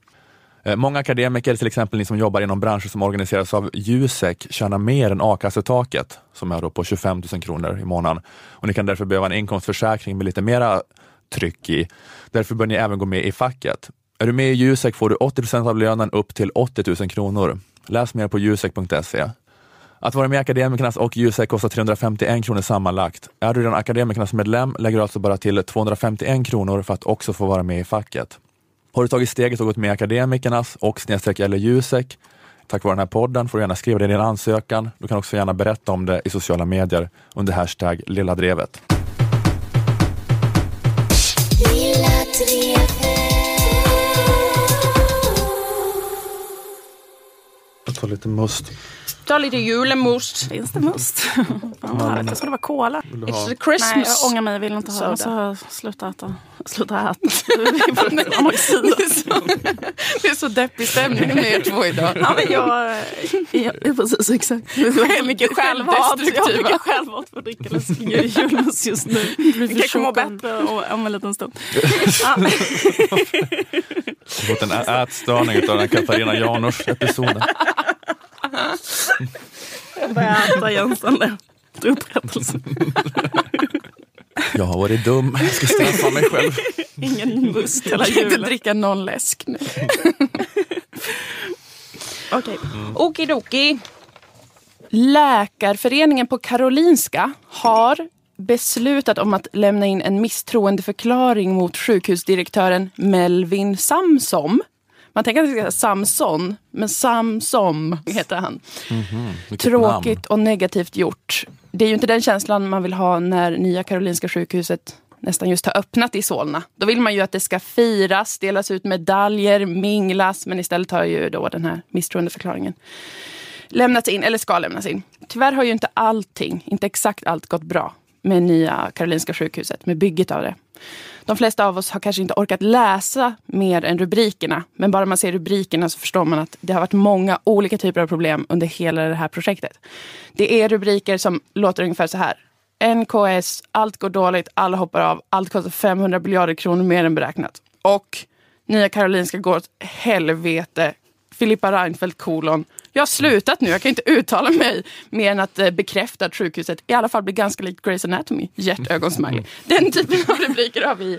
Eh, många akademiker, till exempel ni som jobbar inom branscher som organiseras av Jusek, tjänar mer än a-kassetaket som är då på 25 000 kronor i månaden. Och ni kan därför behöva en inkomstförsäkring med lite mera tryck i. Därför bör ni även gå med i facket. Är du med i Jusek får du 80 procent av lönen upp till 80 000 kronor. Läs mer på jusek.se. Att vara med i Akademikernas och Jusek kostar 351 kronor sammanlagt. Är du redan Akademikernas medlem lägger du alltså bara till 251 kronor för att också få vara med i facket. Har du tagit steget och gått med i Akademikernas och snedstreck eller Jusek tack vare den här podden får du gärna skriva det i din ansökan. Du kan också gärna berätta om det i sociala medier under hashtag Lilla Drevet. Lilla Drevet. Jag tar lite must. Ta lite julemust. Finns det must? Fan vad härligt. Jag trodde det var cola. It's the Nej, Christmas. jag ångrar mig. Jag vill inte ha det. Så sluta äta. Sluta äta. Det, är så, det är så deppig stämning med er två idag. Ja, men jag, jag, precis exakt. Jag har mycket självhat. Jag har Självdestruktiva. mycket självhat för att dricka läskig julmust just nu. Det kanske mår bättre om- en liten stund. Ja. Jag har fått en ätstörning av den Katarina Janouch-episoden. Jag börjar sen det. Till upprättelse. Jag har varit dum, jag ska straffa mig själv. Ingen must hela Jag kan inte julen. dricka någon läsk nu. Okej. Okidoki. Läkarföreningen på Karolinska har beslutat om att lämna in en misstroendeförklaring mot sjukhusdirektören Melvin Samsom. Man tänker att det ska säga Samson, men Samsom heter han. Vilket Tråkigt namn. och negativt gjort. Det är ju inte den känslan man vill ha när Nya Karolinska sjukhuset nästan just har öppnat i Solna. Då vill man ju att det ska firas, delas ut medaljer, minglas. Men istället har ju då den här misstroendeförklaringen lämnats in, eller ska lämnas in. Tyvärr har ju inte allting, inte exakt allt gått bra med Nya Karolinska sjukhuset, med bygget av det. De flesta av oss har kanske inte orkat läsa mer än rubrikerna. Men bara man ser rubrikerna så förstår man att det har varit många olika typer av problem under hela det här projektet. Det är rubriker som låter ungefär så här. NKS, allt går dåligt, alla hoppar av, allt kostar 500 miljarder kronor mer än beräknat. Och Nya Karolinska går åt helvete. Filippa Reinfeldt kolon. Jag har slutat nu, jag kan inte uttala mig mer än att eh, bekräfta att sjukhuset i alla fall blir ganska likt Grey's Anatomy. Hjärtögonsmiley. Den typen av rubriker har vi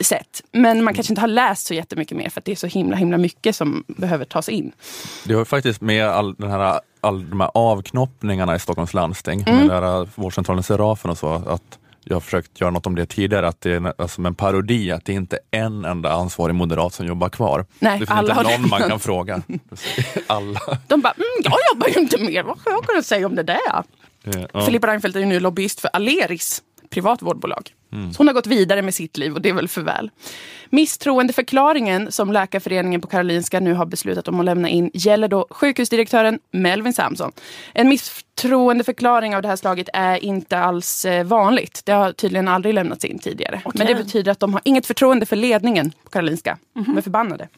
sett. Men man kanske inte har läst så jättemycket mer för att det är så himla himla mycket som behöver tas in. Det har faktiskt med all, den här, all de här avknoppningarna i Stockholms landsting, Mm. med den där vårdcentralen Serafen och så, att jag har försökt göra något om det tidigare, att det är alltså som en parodi, att det inte är en enda ansvarig moderat som jobbar kvar. Nej, det finns alla inte någon man kan fråga. Alla. De bara, mm, jag jobbar ju inte mer, vad ska jag kunna säga om det där? Eh, Ja. Filippa Reinfeldt är ju nu lobbyist för Aleris, privat vårdbolag. Så hon har gått vidare med sitt liv och det är väl för väl. Misstroendeförklaringen som Läkarföreningen på Karolinska nu har beslutat om att lämna in gäller då sjukhusdirektören Melvin Samson. En misstroendeförklaring av det här slaget är inte alls eh, vanligt. Det har tydligen aldrig lämnats in tidigare. Men det betyder att de har inget förtroende för ledningen på Karolinska. De är förbannade.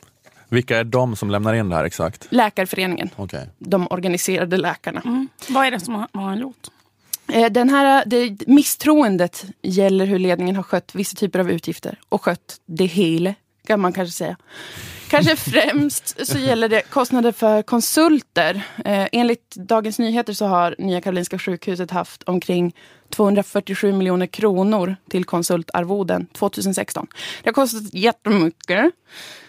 Vilka är de som lämnar in det här exakt? Läkarföreningen, Okej. de organiserade läkarna. Vad är det som har, har han gjort? Eh, Den här, det, misstroendet gäller hur ledningen har skött vissa typer av utgifter och skött det hela, kan man kanske säga. Kanske främst så gäller det kostnader för konsulter. Eh, enligt Dagens Nyheter så har Nya Karolinska sjukhuset haft omkring 247 miljoner kronor till konsultarvoden 2016. Det har kostat jättemycket.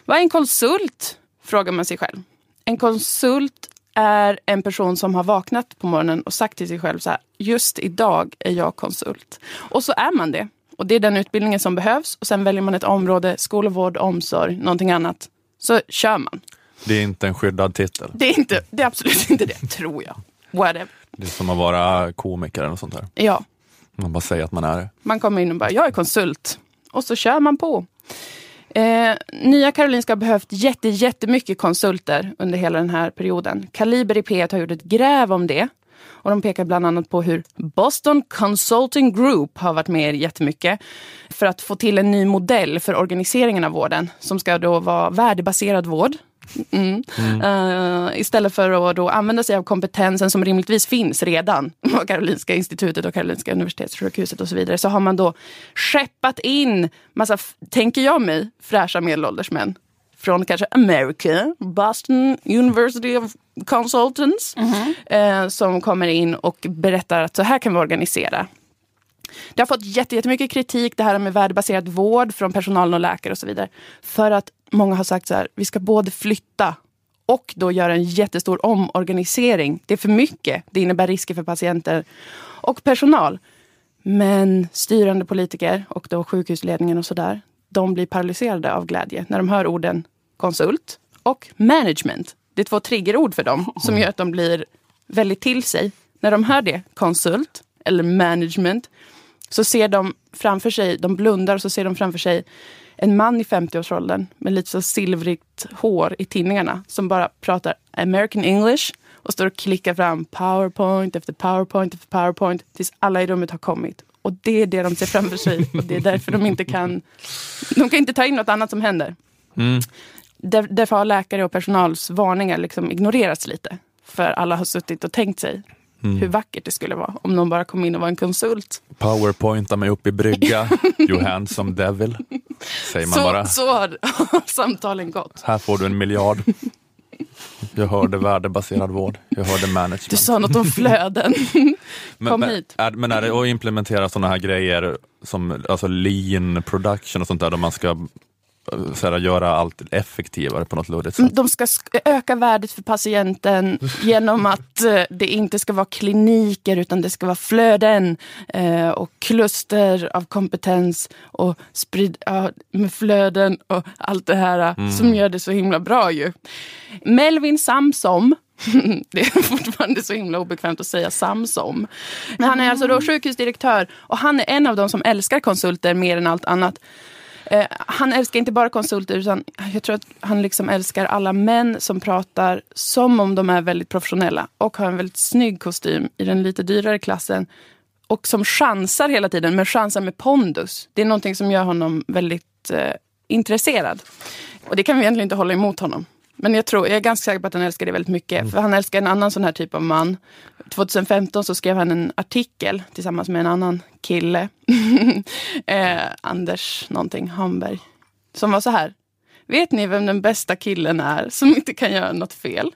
Vad är en konsult? Frågar man sig själv. En konsult är en person som har vaknat på morgonen och sagt till sig själv så här, just idag är jag konsult. Och så är man det. Och det är den utbildningen som behövs. Och sen väljer man ett område, skola, omsorg, någonting annat. Så kör man. Det är inte en skyddad titel. Det är, inte, det är absolut inte det, tror jag. Whatever. Det är som att vara komiker eller något sånt där. Ja, Man bara säger att man är det. man kommer in och bara, jag är konsult. Och så kör man på. Eh, Nya Karolinska har behövt jätte, jättemycket konsulter under hela den här perioden. Kaliber i P1 har gjort ett gräv om det. Och de pekar bland annat på hur Boston Consulting Group har varit med jättemycket för att få till en ny modell för organiseringen av vården som ska då vara värdebaserad vård. Mm. Eh, istället för att då använda sig av kompetensen som rimligtvis finns redan på Karolinska institutet och Karolinska universitetssjukhuset och så vidare så har man då skeppat in massa, tänker jag mig, fräscha medelålders män från kanske America, Boston University of Consultants eh, som kommer in och berättar att så här kan vi organisera. Det har fått jätte- jättemycket kritik, det här med värdebaserad vård från personalen och läkare och så vidare. För att många har sagt så här, vi ska både flytta och då göra en jättestor omorganisering. Det är för mycket. Det innebär risker för patienter och personal. Men styrande politiker och då sjukhusledningen och sådär, de blir paralyserade av glädje när de hör orden konsult och management. Det är två triggerord för dem som gör att de blir väldigt till sig. När de hör det, konsult eller management, så ser de framför sig, de blundar och så ser de framför sig en man i 50-årsåldern med lite så silvrigt hår i tinningarna som bara pratar American English och står och klickar fram powerpoint efter powerpoint efter powerpoint tills alla i rummet har kommit. Och det är det de ser framför sig och det är därför de inte kan, de kan inte ta in något annat som händer. Där, därför har läkare och personals varningar liksom ignorerats lite. För alla har suttit och tänkt sig hur vackert det skulle vara om någon bara kom in och var en konsult. Powerpointa mig upp i brygga, you handsome devil. Säger man Så, bara. så har samtalen gått. Här får du en miljard. Jag hörde värdebaserad vård. Jag hörde management. Du sa något om flöden. men, kom men, hit. Är, men är det att implementera sådana här grejer som alltså lean production och sånt där, där man ska så här, göra allt effektivare på något luddigt sätt? De ska sk- öka värdet för patienten genom att eh, det inte ska vara kliniker utan det ska vara flöden eh, och kluster av kompetens och sprid, ja, med flöden och allt det här eh, som gör det så himla bra ju. Melvin Samsom det är fortfarande så himla obekvämt att säga Samsom. Men han är alltså då sjukhusdirektör och han är en av de som älskar konsulter mer än allt annat. Eh, han älskar inte bara konsulter, utan jag tror att han liksom älskar alla män som pratar som om de är väldigt professionella och har en väldigt snygg kostym i den lite dyrare klassen. Och som chansar hela tiden, men chansar med pondus. Det är någonting som gör honom väldigt eh, intresserad. Och det kan vi egentligen inte hålla emot honom. Men jag, tror, jag är ganska säker på att han älskar det väldigt mycket. För han älskar en annan sån här typ av man. 2015 så skrev han en artikel tillsammans med en annan kille. eh, Anders någonting, Hamberg. Som var så här. Vet ni vem den bästa killen är som inte kan göra något fel?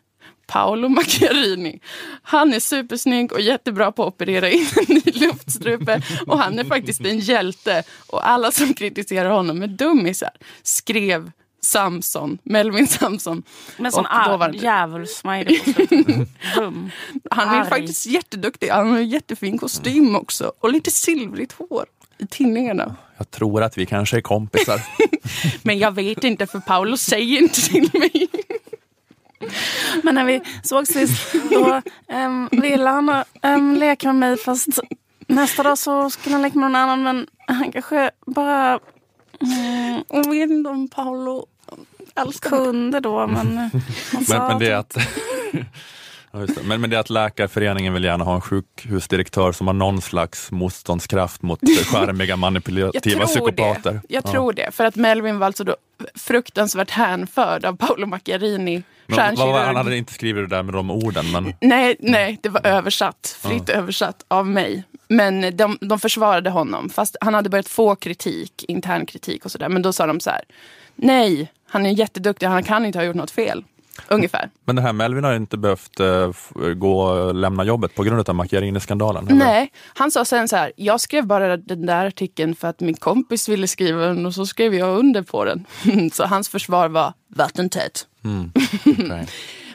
Paolo Macchiarini. Han är supersnygg och jättebra på att operera in en ny luftstrupe. Och han är faktiskt en hjälte. Och alla som kritiserar honom är dummisar. Skrev Samson, Melvin Samson. Med sån dåvarande- djävulsmiley. Han är Arg. faktiskt jätteduktig. Han har en jättefin kostym också. Och lite silvrigt hår i tinningarna. Jag tror att vi kanske är kompisar. Men jag vet inte för Paolo säger inte till mig. Men när vi såg sist, då um, ville han um, leka med mig fast nästa dag så skulle han leka med någon annan. Men han kanske bara mm, Jag vet inte om Paolo älskar mig. kunde då. Men, han sa Men, men, det är att, ja, just det. Men, men det är att Läkarföreningen vill gärna ha en sjukhusdirektör som har någon slags motståndskraft mot skärmiga manipulativa psykopater. det. Jag Ja. tror det. För att Melvin var alltså då fruktansvärt hänförd av Paolo Macchiarini. Men, vad, han hade inte skrivit det där med de orden, men Nej, nej, det var översatt. Fritt översatt av mig. Men de, de försvarade honom. Fast han hade börjat få kritik, intern kritik och sådär. Men då sa de så här. Nej, han är jätteduktig. Han kan inte ha gjort något fel. Ungefär. Men den här Melvin har inte behövt eh, gå lämna jobbet på grund av Macchiarini-skandalen? Nej, han sa sen så här. Jag skrev bara den där artikeln för att min kompis ville skriva den och så skrev jag under på den. så hans försvar var vattentätt. Okej.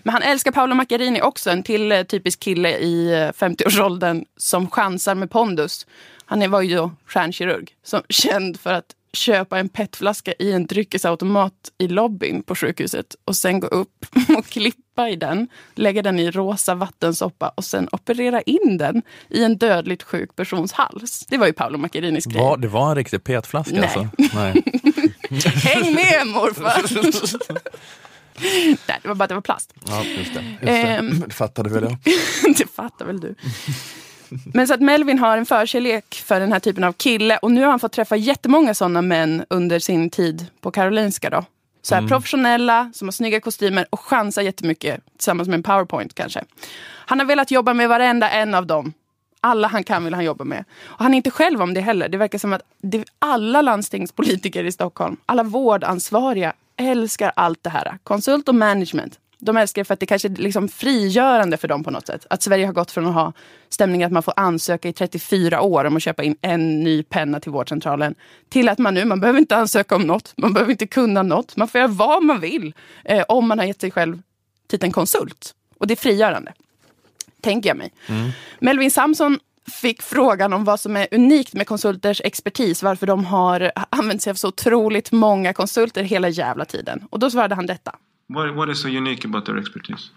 Men han älskar Paolo Macchiarini också, en till eh, typisk kille i eh, 50-årsåldern som chansar med pondus. Han var ju då stjärnkirurg, som känd för att köpa en petflaska i en dryckesautomat i lobbyn på sjukhuset och sen gå upp och klippa i den, lägga den i rosa vattensoppa och sen operera in den i en dödligt sjuk persons hals. Det var ju Paolo Macchiarinis grej. Var, det var en riktig petflaska Nej. alltså? Nej. Häng med morfar! Nej, det var bara att det var plast. Ja, just det. Just det. Ehm. det fattade väl jag. det fattar väl du. Men så att Melvin har en förkärlek för den här typen av kille och nu har han fått träffa jättemånga sådana män under sin tid på Karolinska. Då. Så här, Professionella, som har snygga kostymer och chansar jättemycket tillsammans med en powerpoint kanske. Han har velat jobba med varenda en av dem. Alla han kan vill han jobba med. Och han är inte själv om det heller. Det verkar som att det, alla landstingspolitiker i Stockholm, alla vårdansvariga älskar allt det här. Konsult och management. De älskar det för att det kanske är liksom frigörande för dem på något sätt. Att Sverige har gått från att ha stämningen att man får ansöka i 34 år om att köpa in en ny penna till vårdcentralen. Till att man nu, man behöver inte ansöka om något. Man behöver inte kunna något. Man får göra vad man vill. Eh, om man har gett sig själv titeln konsult. Och det är frigörande. Tänker jag mig. Melvin Samson fick frågan om vad som är unikt med konsulters expertis. Varför de har använt sig av så otroligt många konsulter hela jävla tiden. Och då svarade han detta. What, what is so unique about their expertise?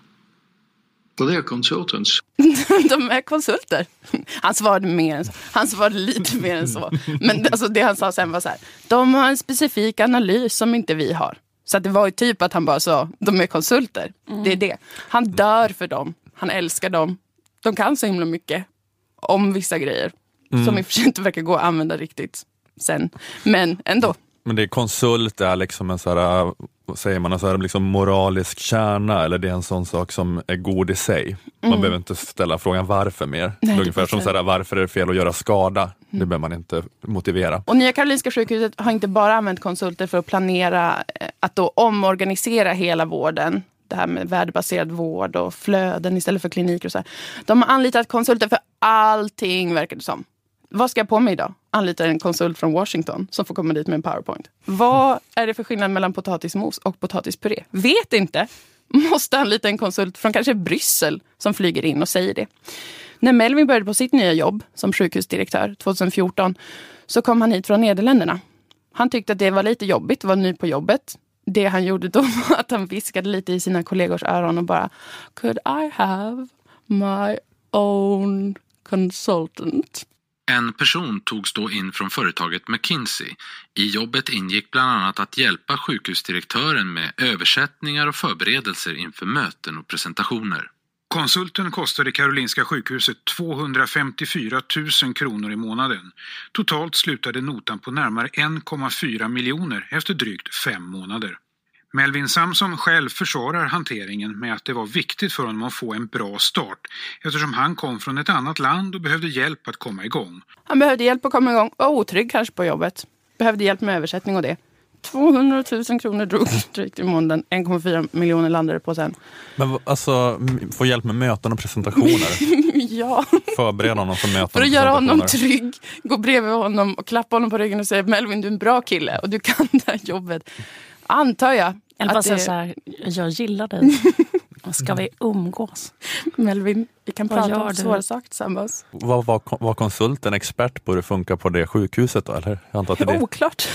Well, they're consultants. De är konsulter. Han svarade mer än så. Han svarade lite mer än så. Men alltså det han sa sen var så här. De har en specifik analys som inte vi har. Så att det var ju typ att han bara sa, de är konsulter. Det är det. Han dör för dem. Han älskar dem. De kan så himla mycket om vissa grejer. Mm. Som i och för sig inte verkar gå att använda riktigt sen. Men ändå. Men det är konsult är liksom en så här, vad säger man, så här liksom moralisk kärna eller det är en sån sak som är god i sig. Man Mm. behöver inte ställa frågan varför mer. Nej, Ungefär som så här, varför är det fel att göra skada? Mm. Det behöver man inte motivera. Och Nya Karolinska sjukhuset har inte bara använt konsulter för att planera eh, att då omorganisera hela vården. Det här med värdebaserad vård och flöden istället för kliniker och så här. De har anlitat konsulter för allting verkar det som. Vad ska jag på mig idag? Anlitar en konsult från Washington som får komma dit med en powerpoint. Vad är det för skillnad mellan potatismos och potatispuré? Vet inte. Måste anlita en konsult från kanske Bryssel som flyger in och säger det. När Melvin började på sitt nya jobb som sjukhusdirektör 2014 så kom han hit från Nederländerna. Han tyckte att det var lite jobbigt att vara ny på jobbet. Det han gjorde då var att han viskade lite i sina kollegors öron och bara Could I have my own consultant? En person togs då in från företaget McKinsey. I jobbet ingick bland annat att hjälpa sjukhusdirektören med översättningar och förberedelser inför möten och presentationer. Konsulten kostade Karolinska sjukhuset 254 000 kronor i månaden. Totalt slutade notan på närmare 1,4 miljoner efter drygt fem månader. Melvin Samson själv försvarar hanteringen med att det var viktigt för honom att få en bra start eftersom han kom från ett annat land och behövde hjälp att komma igång. Han behövde hjälp att komma igång. Var otrygg kanske på jobbet. Behövde hjälp med översättning och det. 200 000 kronor drog drygt i månaden. 1,4 miljoner landade på sen. Men alltså, få hjälp med möten och presentationer. ja, Förbereda honom för möten för att göra honom trygg. Gå bredvid honom och klappa honom på ryggen och säga Melvin du är en bra kille och du kan det här jobbet. Antar jag. Eller bara att säga det- så här, jag gillar dig. Ska vi umgås? Melvin, vi kan Vad prata om du? svåra saker tillsammans. Var, var, var konsulten expert på hur det funkar på det sjukhuset då? Eller? Jag antar att det, är. Oklart.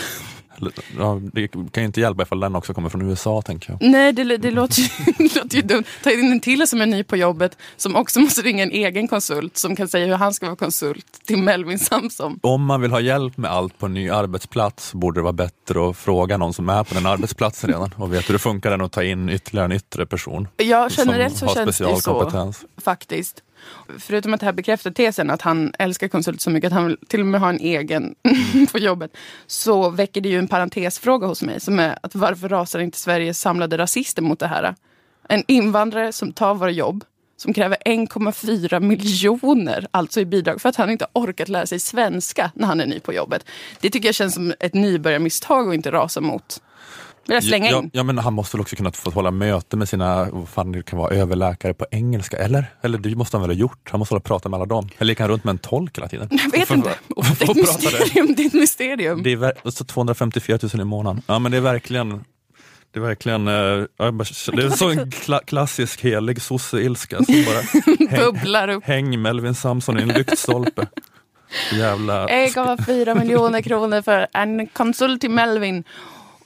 Ja, det kan ju inte hjälpa ifall den också kommer från USA tänker jag. Nej, det, det, låter ju, det låter ju dumt. Ta in en till som är ny på jobbet som också måste ringa en egen konsult som kan säga hur han ska vara konsult till Melvin Samson. Om man vill ha hjälp med allt på en ny arbetsplats borde det vara bättre att fråga någon som är på den arbetsplatsen redan och vet hur det funkar än att ta in ytterligare en yttre person. Ja, generellt så känns det så specialkompetens. faktiskt. Förutom att det här bekräftar tesen att han älskar konsult så mycket att han vill till och med ha en egen på jobbet. Så väcker det ju en parentesfråga hos mig som är att varför rasar inte Sveriges samlade rasister mot det här? En invandrare som tar våra jobb som kräver 1,4 miljoner alltså i bidrag för att han inte orkat lära sig svenska när han är ny på jobbet. Det tycker jag känns som ett nybörjarmisstag att inte rasa mot. Vill jag slänga ja, in? ja, men han måste väl också kunna få hålla möte med sina, vad fan det kan vara, överläkare på engelska, eller? Eller det måste han väl ha gjort? Han måste hålla prata med alla dem. Eller gick han runt med en tolk hela tiden? Jag vet inte. Det är ett mysterium. Det är ett mysterium. Det är ver- alltså 254 000 i månaden. Ja men det är verkligen det är verkligen, eh, det är så en kla- klassisk helig sosseilska som bara häng, Bubblar upp. häng Melvin Samson i en lyktstolpe. Jävla... 1,4 miljoner kronor för en konsult till Melvin.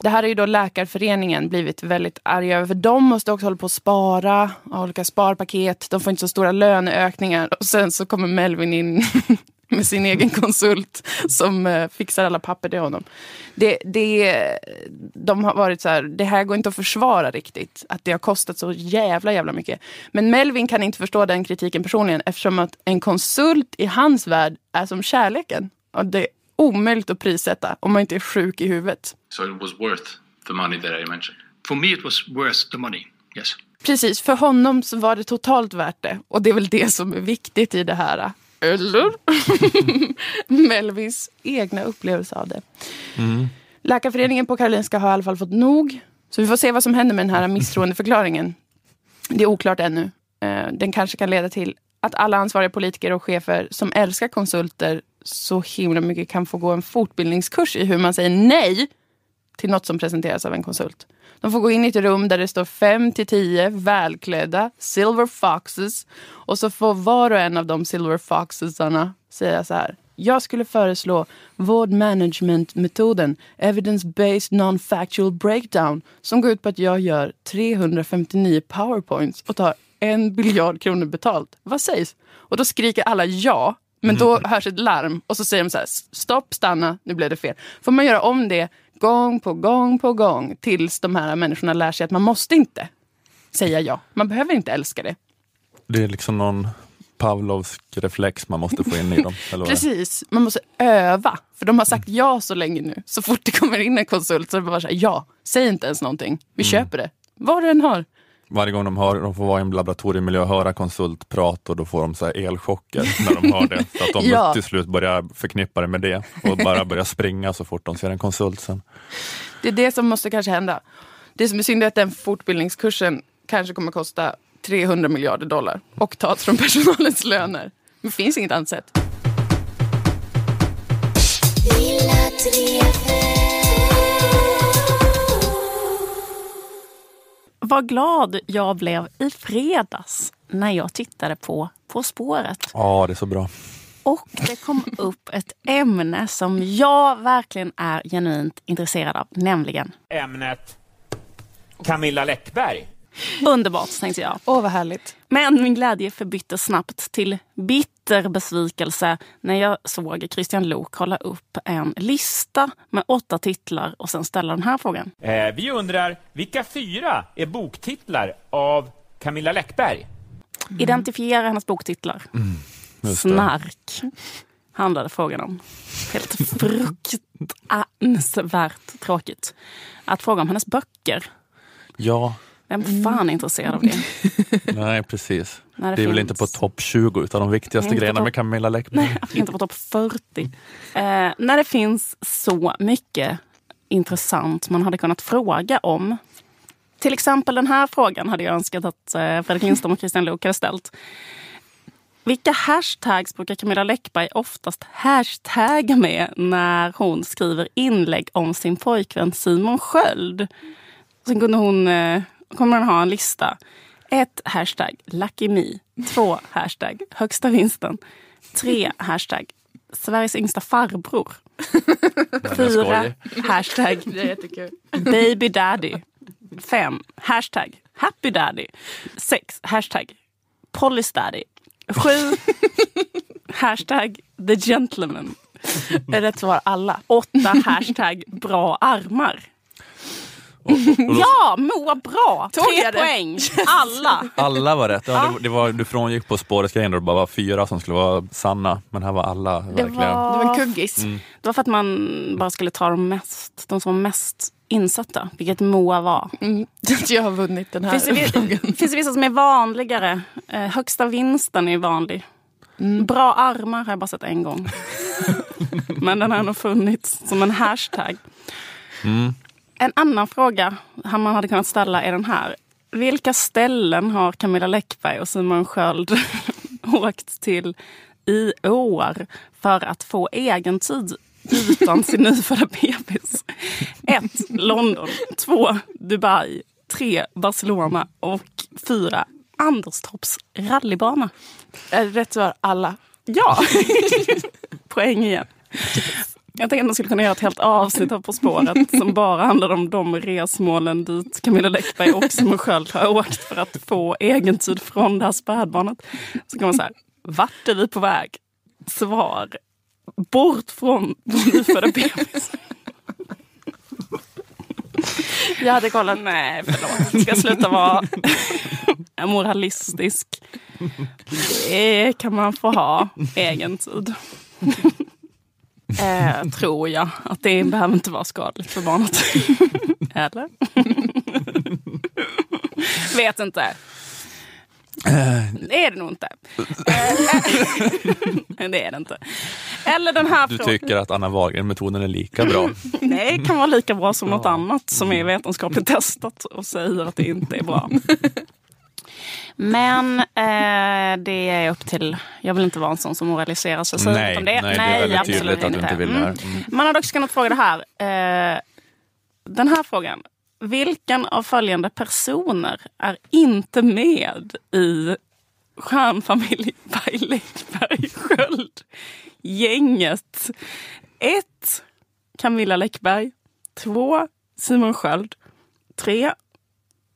Det här är ju då Läkarföreningen blivit väldigt arga över. För de måste också hålla på att spara, ha olika sparpaket. De får inte så stora löneökningar. Och sen så kommer Melvin in med sin egen konsult som eh, fixar alla papper till honom. Det, det, de har varit så här, det här går inte att försvara riktigt. Att det har kostat så jävla jävla mycket. Men Melvin kan inte förstå den kritiken personligen eftersom att en konsult i hans värld är som kärleken. Och det omöjligt att prissätta om man inte är sjuk i huvudet. So it was worth the money that I mentioned. For me it was worth the money, yes. Precis, för honom så var det totalt värt det. Och det är väl det som är viktigt i det här. Eller? Melvins egna upplevelse av det. Läkarföreningen på Karolinska har i alla fall fått nog. Så vi får se vad som händer med den här misstroendeförklaringen. Det är oklart ännu. Eh, Den kanske kan leda till att alla ansvariga politiker och chefer som älskar konsulter så himla mycket kan få gå en fortbildningskurs i hur man säger nej till något som presenteras av en konsult. De får gå in i ett rum där det står fem till tio välklädda silver foxes och så får var och en av de silver foxesarna säga så här. Jag skulle föreslå vård management-metoden evidence-based non-factual breakdown som går ut på att jag gör 359 powerpoints och tar en biljard kronor betalt. Vad sägs? Och då skriker alla ja, men då hörs ett larm och så säger de så här, stopp, stanna, nu blev det fel. Får man göra om det gång på gång på gång tills de här människorna lär sig att man måste inte säga ja. Man behöver inte älska det. Det är liksom någon Pavlovsk reflex man måste få in i dem. Precis, man måste öva. För de har sagt ja så länge nu. Så fort det kommer in en konsult så är det bara så här, ja, säg inte ens någonting. Vi köper det. Vad du än har. Varje gång de, har, de får vara i en laboratoriemiljö och höra konsultprat och då får de så här elchocker när de hör det. Så att de Ja. till slut börjar förknippa det med det och bara börjar springa så fort de ser en konsult sen. Det är det som måste kanske hända. Det som är synd är att den fortbildningskursen kanske kommer kosta 300 miljarder dollar och tas från personalens löner. Det finns inget annat sätt. Vad glad jag blev i fredags när jag tittade på På spåret. Ja, det är så bra. Och det kom upp ett ämne som jag verkligen är genuint intresserad av, nämligen ämnet Camilla Läckberg. Underbart, tänkte jag. Åh, vad härligt. Men min glädje förbyttes snabbt till bitter besvikelse när jag såg Christian Lok hålla upp en lista med åtta titlar och sen ställa den här frågan. Eh, vi undrar, vilka fyra är boktitlar av Camilla Läckberg? Identifiera hennes boktitlar. Det. Snark handlade frågan om. Helt fruktansvärt tråkigt. Att fråga om hennes böcker. Ja, Vem fan är intresserad av det? nej precis. När det det är väl inte på topp 20 utav de viktigaste grejerna på- med Camilla Läckberg. Nej, inte på topp 40. Eh, när det finns så mycket intressant man hade kunnat fråga om. Till exempel den här frågan hade jag önskat att eh, Fredrik Lindström och Christian Luuk hade ställt. Vilka hashtags brukar Camilla Läckberg oftast hashtagga med när hon skriver inlägg om sin pojkvän Simon Sköld? Sen kunde hon, eh, kommer hon ha en lista. Ett hashtag lucky me. Två hashtag högsta vinsten. Tre hashtag Sveriges yngsta farbror. Fyra hashtag baby daddy. Fem hashtag happy daddy. Sex hashtag police daddy. Sju hashtag the gentleman. Rätt svar alla. Åtta hashtag bra armar. Och, och då, Ja, Moa bra! Tog Tre poäng. Alla. Alla var rätt. Ja, det, det var, du frångick På spåret-grejen då det bara var fyra som skulle vara sanna. Men här var alla Det verkligen. var, Det var en kuggis. det var för att man bara skulle ta de, mest, de som var mest insatta, vilket Moa var. Mm. Jag har vunnit den här Finns det, finns det vissa som är vanligare? Eh, högsta vinsten är vanlig. Mm. Bra armar har jag bara sett en gång. Men den har nog funnits som en hashtag. Mm. En annan fråga man hade kunnat ställa är den här. Vilka ställen har Camilla Läckberg och Simon Sköld åkt till i år för att få egen tid utan sin nyfödda bebis? 1. London. 2. Dubai. 3. Barcelona. Och 4. Anderstorps rallybana. Rätt svar alla? Ja! Poäng igen. Jag tänkte att man skulle kunna göra ett helt avsnitt av På spåret som bara handlar om de resmålen dit Camilla Läckberg och Simon Sköld har åkt för att få egen tid från det här spädbarnet. Så kan man säga, vart är vi på väg? Svar, bort från vår nyfödda bebis. Jag hade kollat. Nej, förlåt. Ska jag sluta vara moralistisk? Det kan man få ha, egen tid. Eh, tror jag. Att det behöver inte vara skadligt för barnet. Eller? Vet inte. Det är det nog inte. Eh, det är det inte. Eller den här Du frågan. tycker att Anna Wahlgren-metoden är lika bra. Nej, det kan vara lika bra som något annat som är vetenskapligt testat och säger att det inte är bra. Men eh, det är upp till... Jag vill inte vara en sån som moraliserar så säg Nej, om det. nej, det är väldigt absolut tydligt att du inte vill det här. Mm. Man hade också kunnat fråga det här. Eh, den här frågan. Vilken av följande personer är inte med i stjärnfamilj by Läckberg Sköld? Gänget. 1. Camilla Läckberg. 2. Simon Sköld. 3.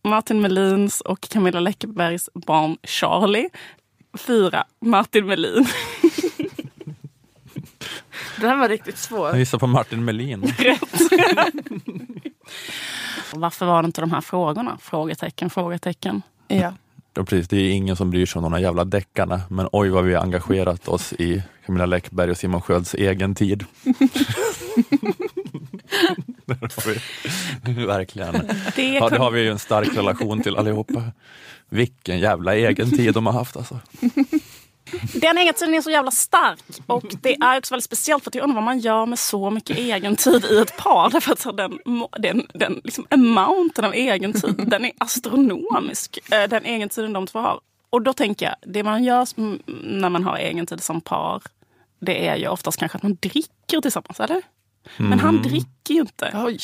Martin Melins och Camilla Läckbergs barn Charlie. 4. Martin Melin. Den här var riktigt svår. Jag gissar på Martin Melin. Varför var det inte de här frågorna? Frågetecken, frågetecken. Ja. Ja, precis, det är ingen som bryr sig om de här jävla deckarna, men oj vad vi har engagerat oss i Camilla Läckberg och Simon Skölds egen tid. Verkligen. Det Ja, det har vi ju en stark relation till allihopa. Vilken jävla egen tid de har haft alltså. Den egentiden är så jävla stark och det är också väldigt speciellt för att jag undrar vad man gör med så mycket egentid i ett par. Därför att den, den, den liksom amounten av egentid, den är astronomisk. eh, Den egentiden de två har. Och då tänker jag, det man gör när man har egentid som par, det är ju oftast kanske att man dricker tillsammans, eller? Men han Mm. dricker ju inte. Oj.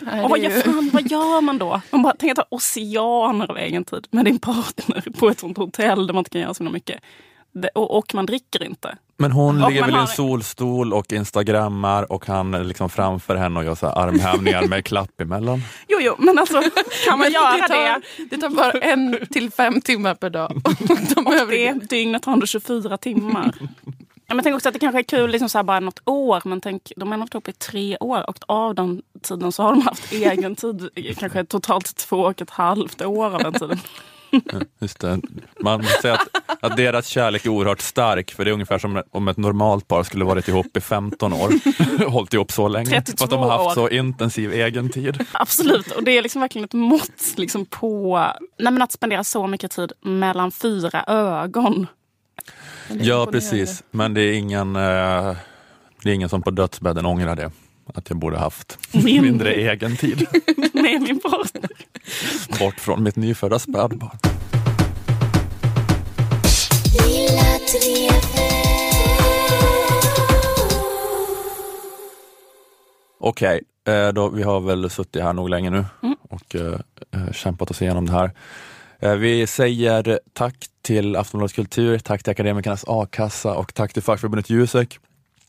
Nej, Och vad gör, ju- fan, vad gör man då? Man bara tänker ta oceaner av egen tid med din partner på ett sånt hotell där man inte kan göra så mycket. Det- Och, och man dricker inte. Men hon Och väl i en solstol och instagrammar och han är liksom framför henne och gör så här armhävningar med klapp emellan. Jo, jo, men alltså kan man göra det, det? tar, det tar bara en till fem timmar per dag. De Och övriga- det dygnet har ändå 24 timmar. Ja, men tänk också att det kanske är kul liksom så här bara något år. Men tänk, de har varit ihop i tre år och av den tiden så har de haft egen tid. Kanske totalt två och ett halvt år av den tiden. Just det. Man säger att, att deras kärlek är oerhört stark, för det är ungefär som om ett normalt par skulle varit ihop i 15 år. Hållit ihop så länge. 32 för att de har haft år. så intensiv egen tid. Absolut, och det är liksom verkligen ett mått liksom på nej, att spendera så mycket tid mellan fyra ögon. Ja, precis. Men det är ingen, eh, det är ingen som på dödsbädden ångrar det. Att jag borde haft Mindre. mindre egen tid. med min partner. Bort från mitt nyfödda spädbarn. Okej, eh, då vi har väl suttit här nog länge nu Mm. och eh, eh, kämpat oss igenom det här. Eh, vi säger tack till Aftonbladet Kultur, tack till Akademikernas A-kassa och tack till fackförbundet Jusek.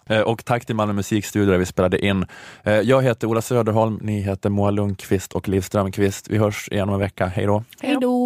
Eh, och tack till Malmö musikstudio där vi spelade in. Eh, jag heter Ola Söderholm, ni heter Moa Lundqvist och Liv Strömqvist. Vi hörs igen om en vecka. Hej då! Hej då!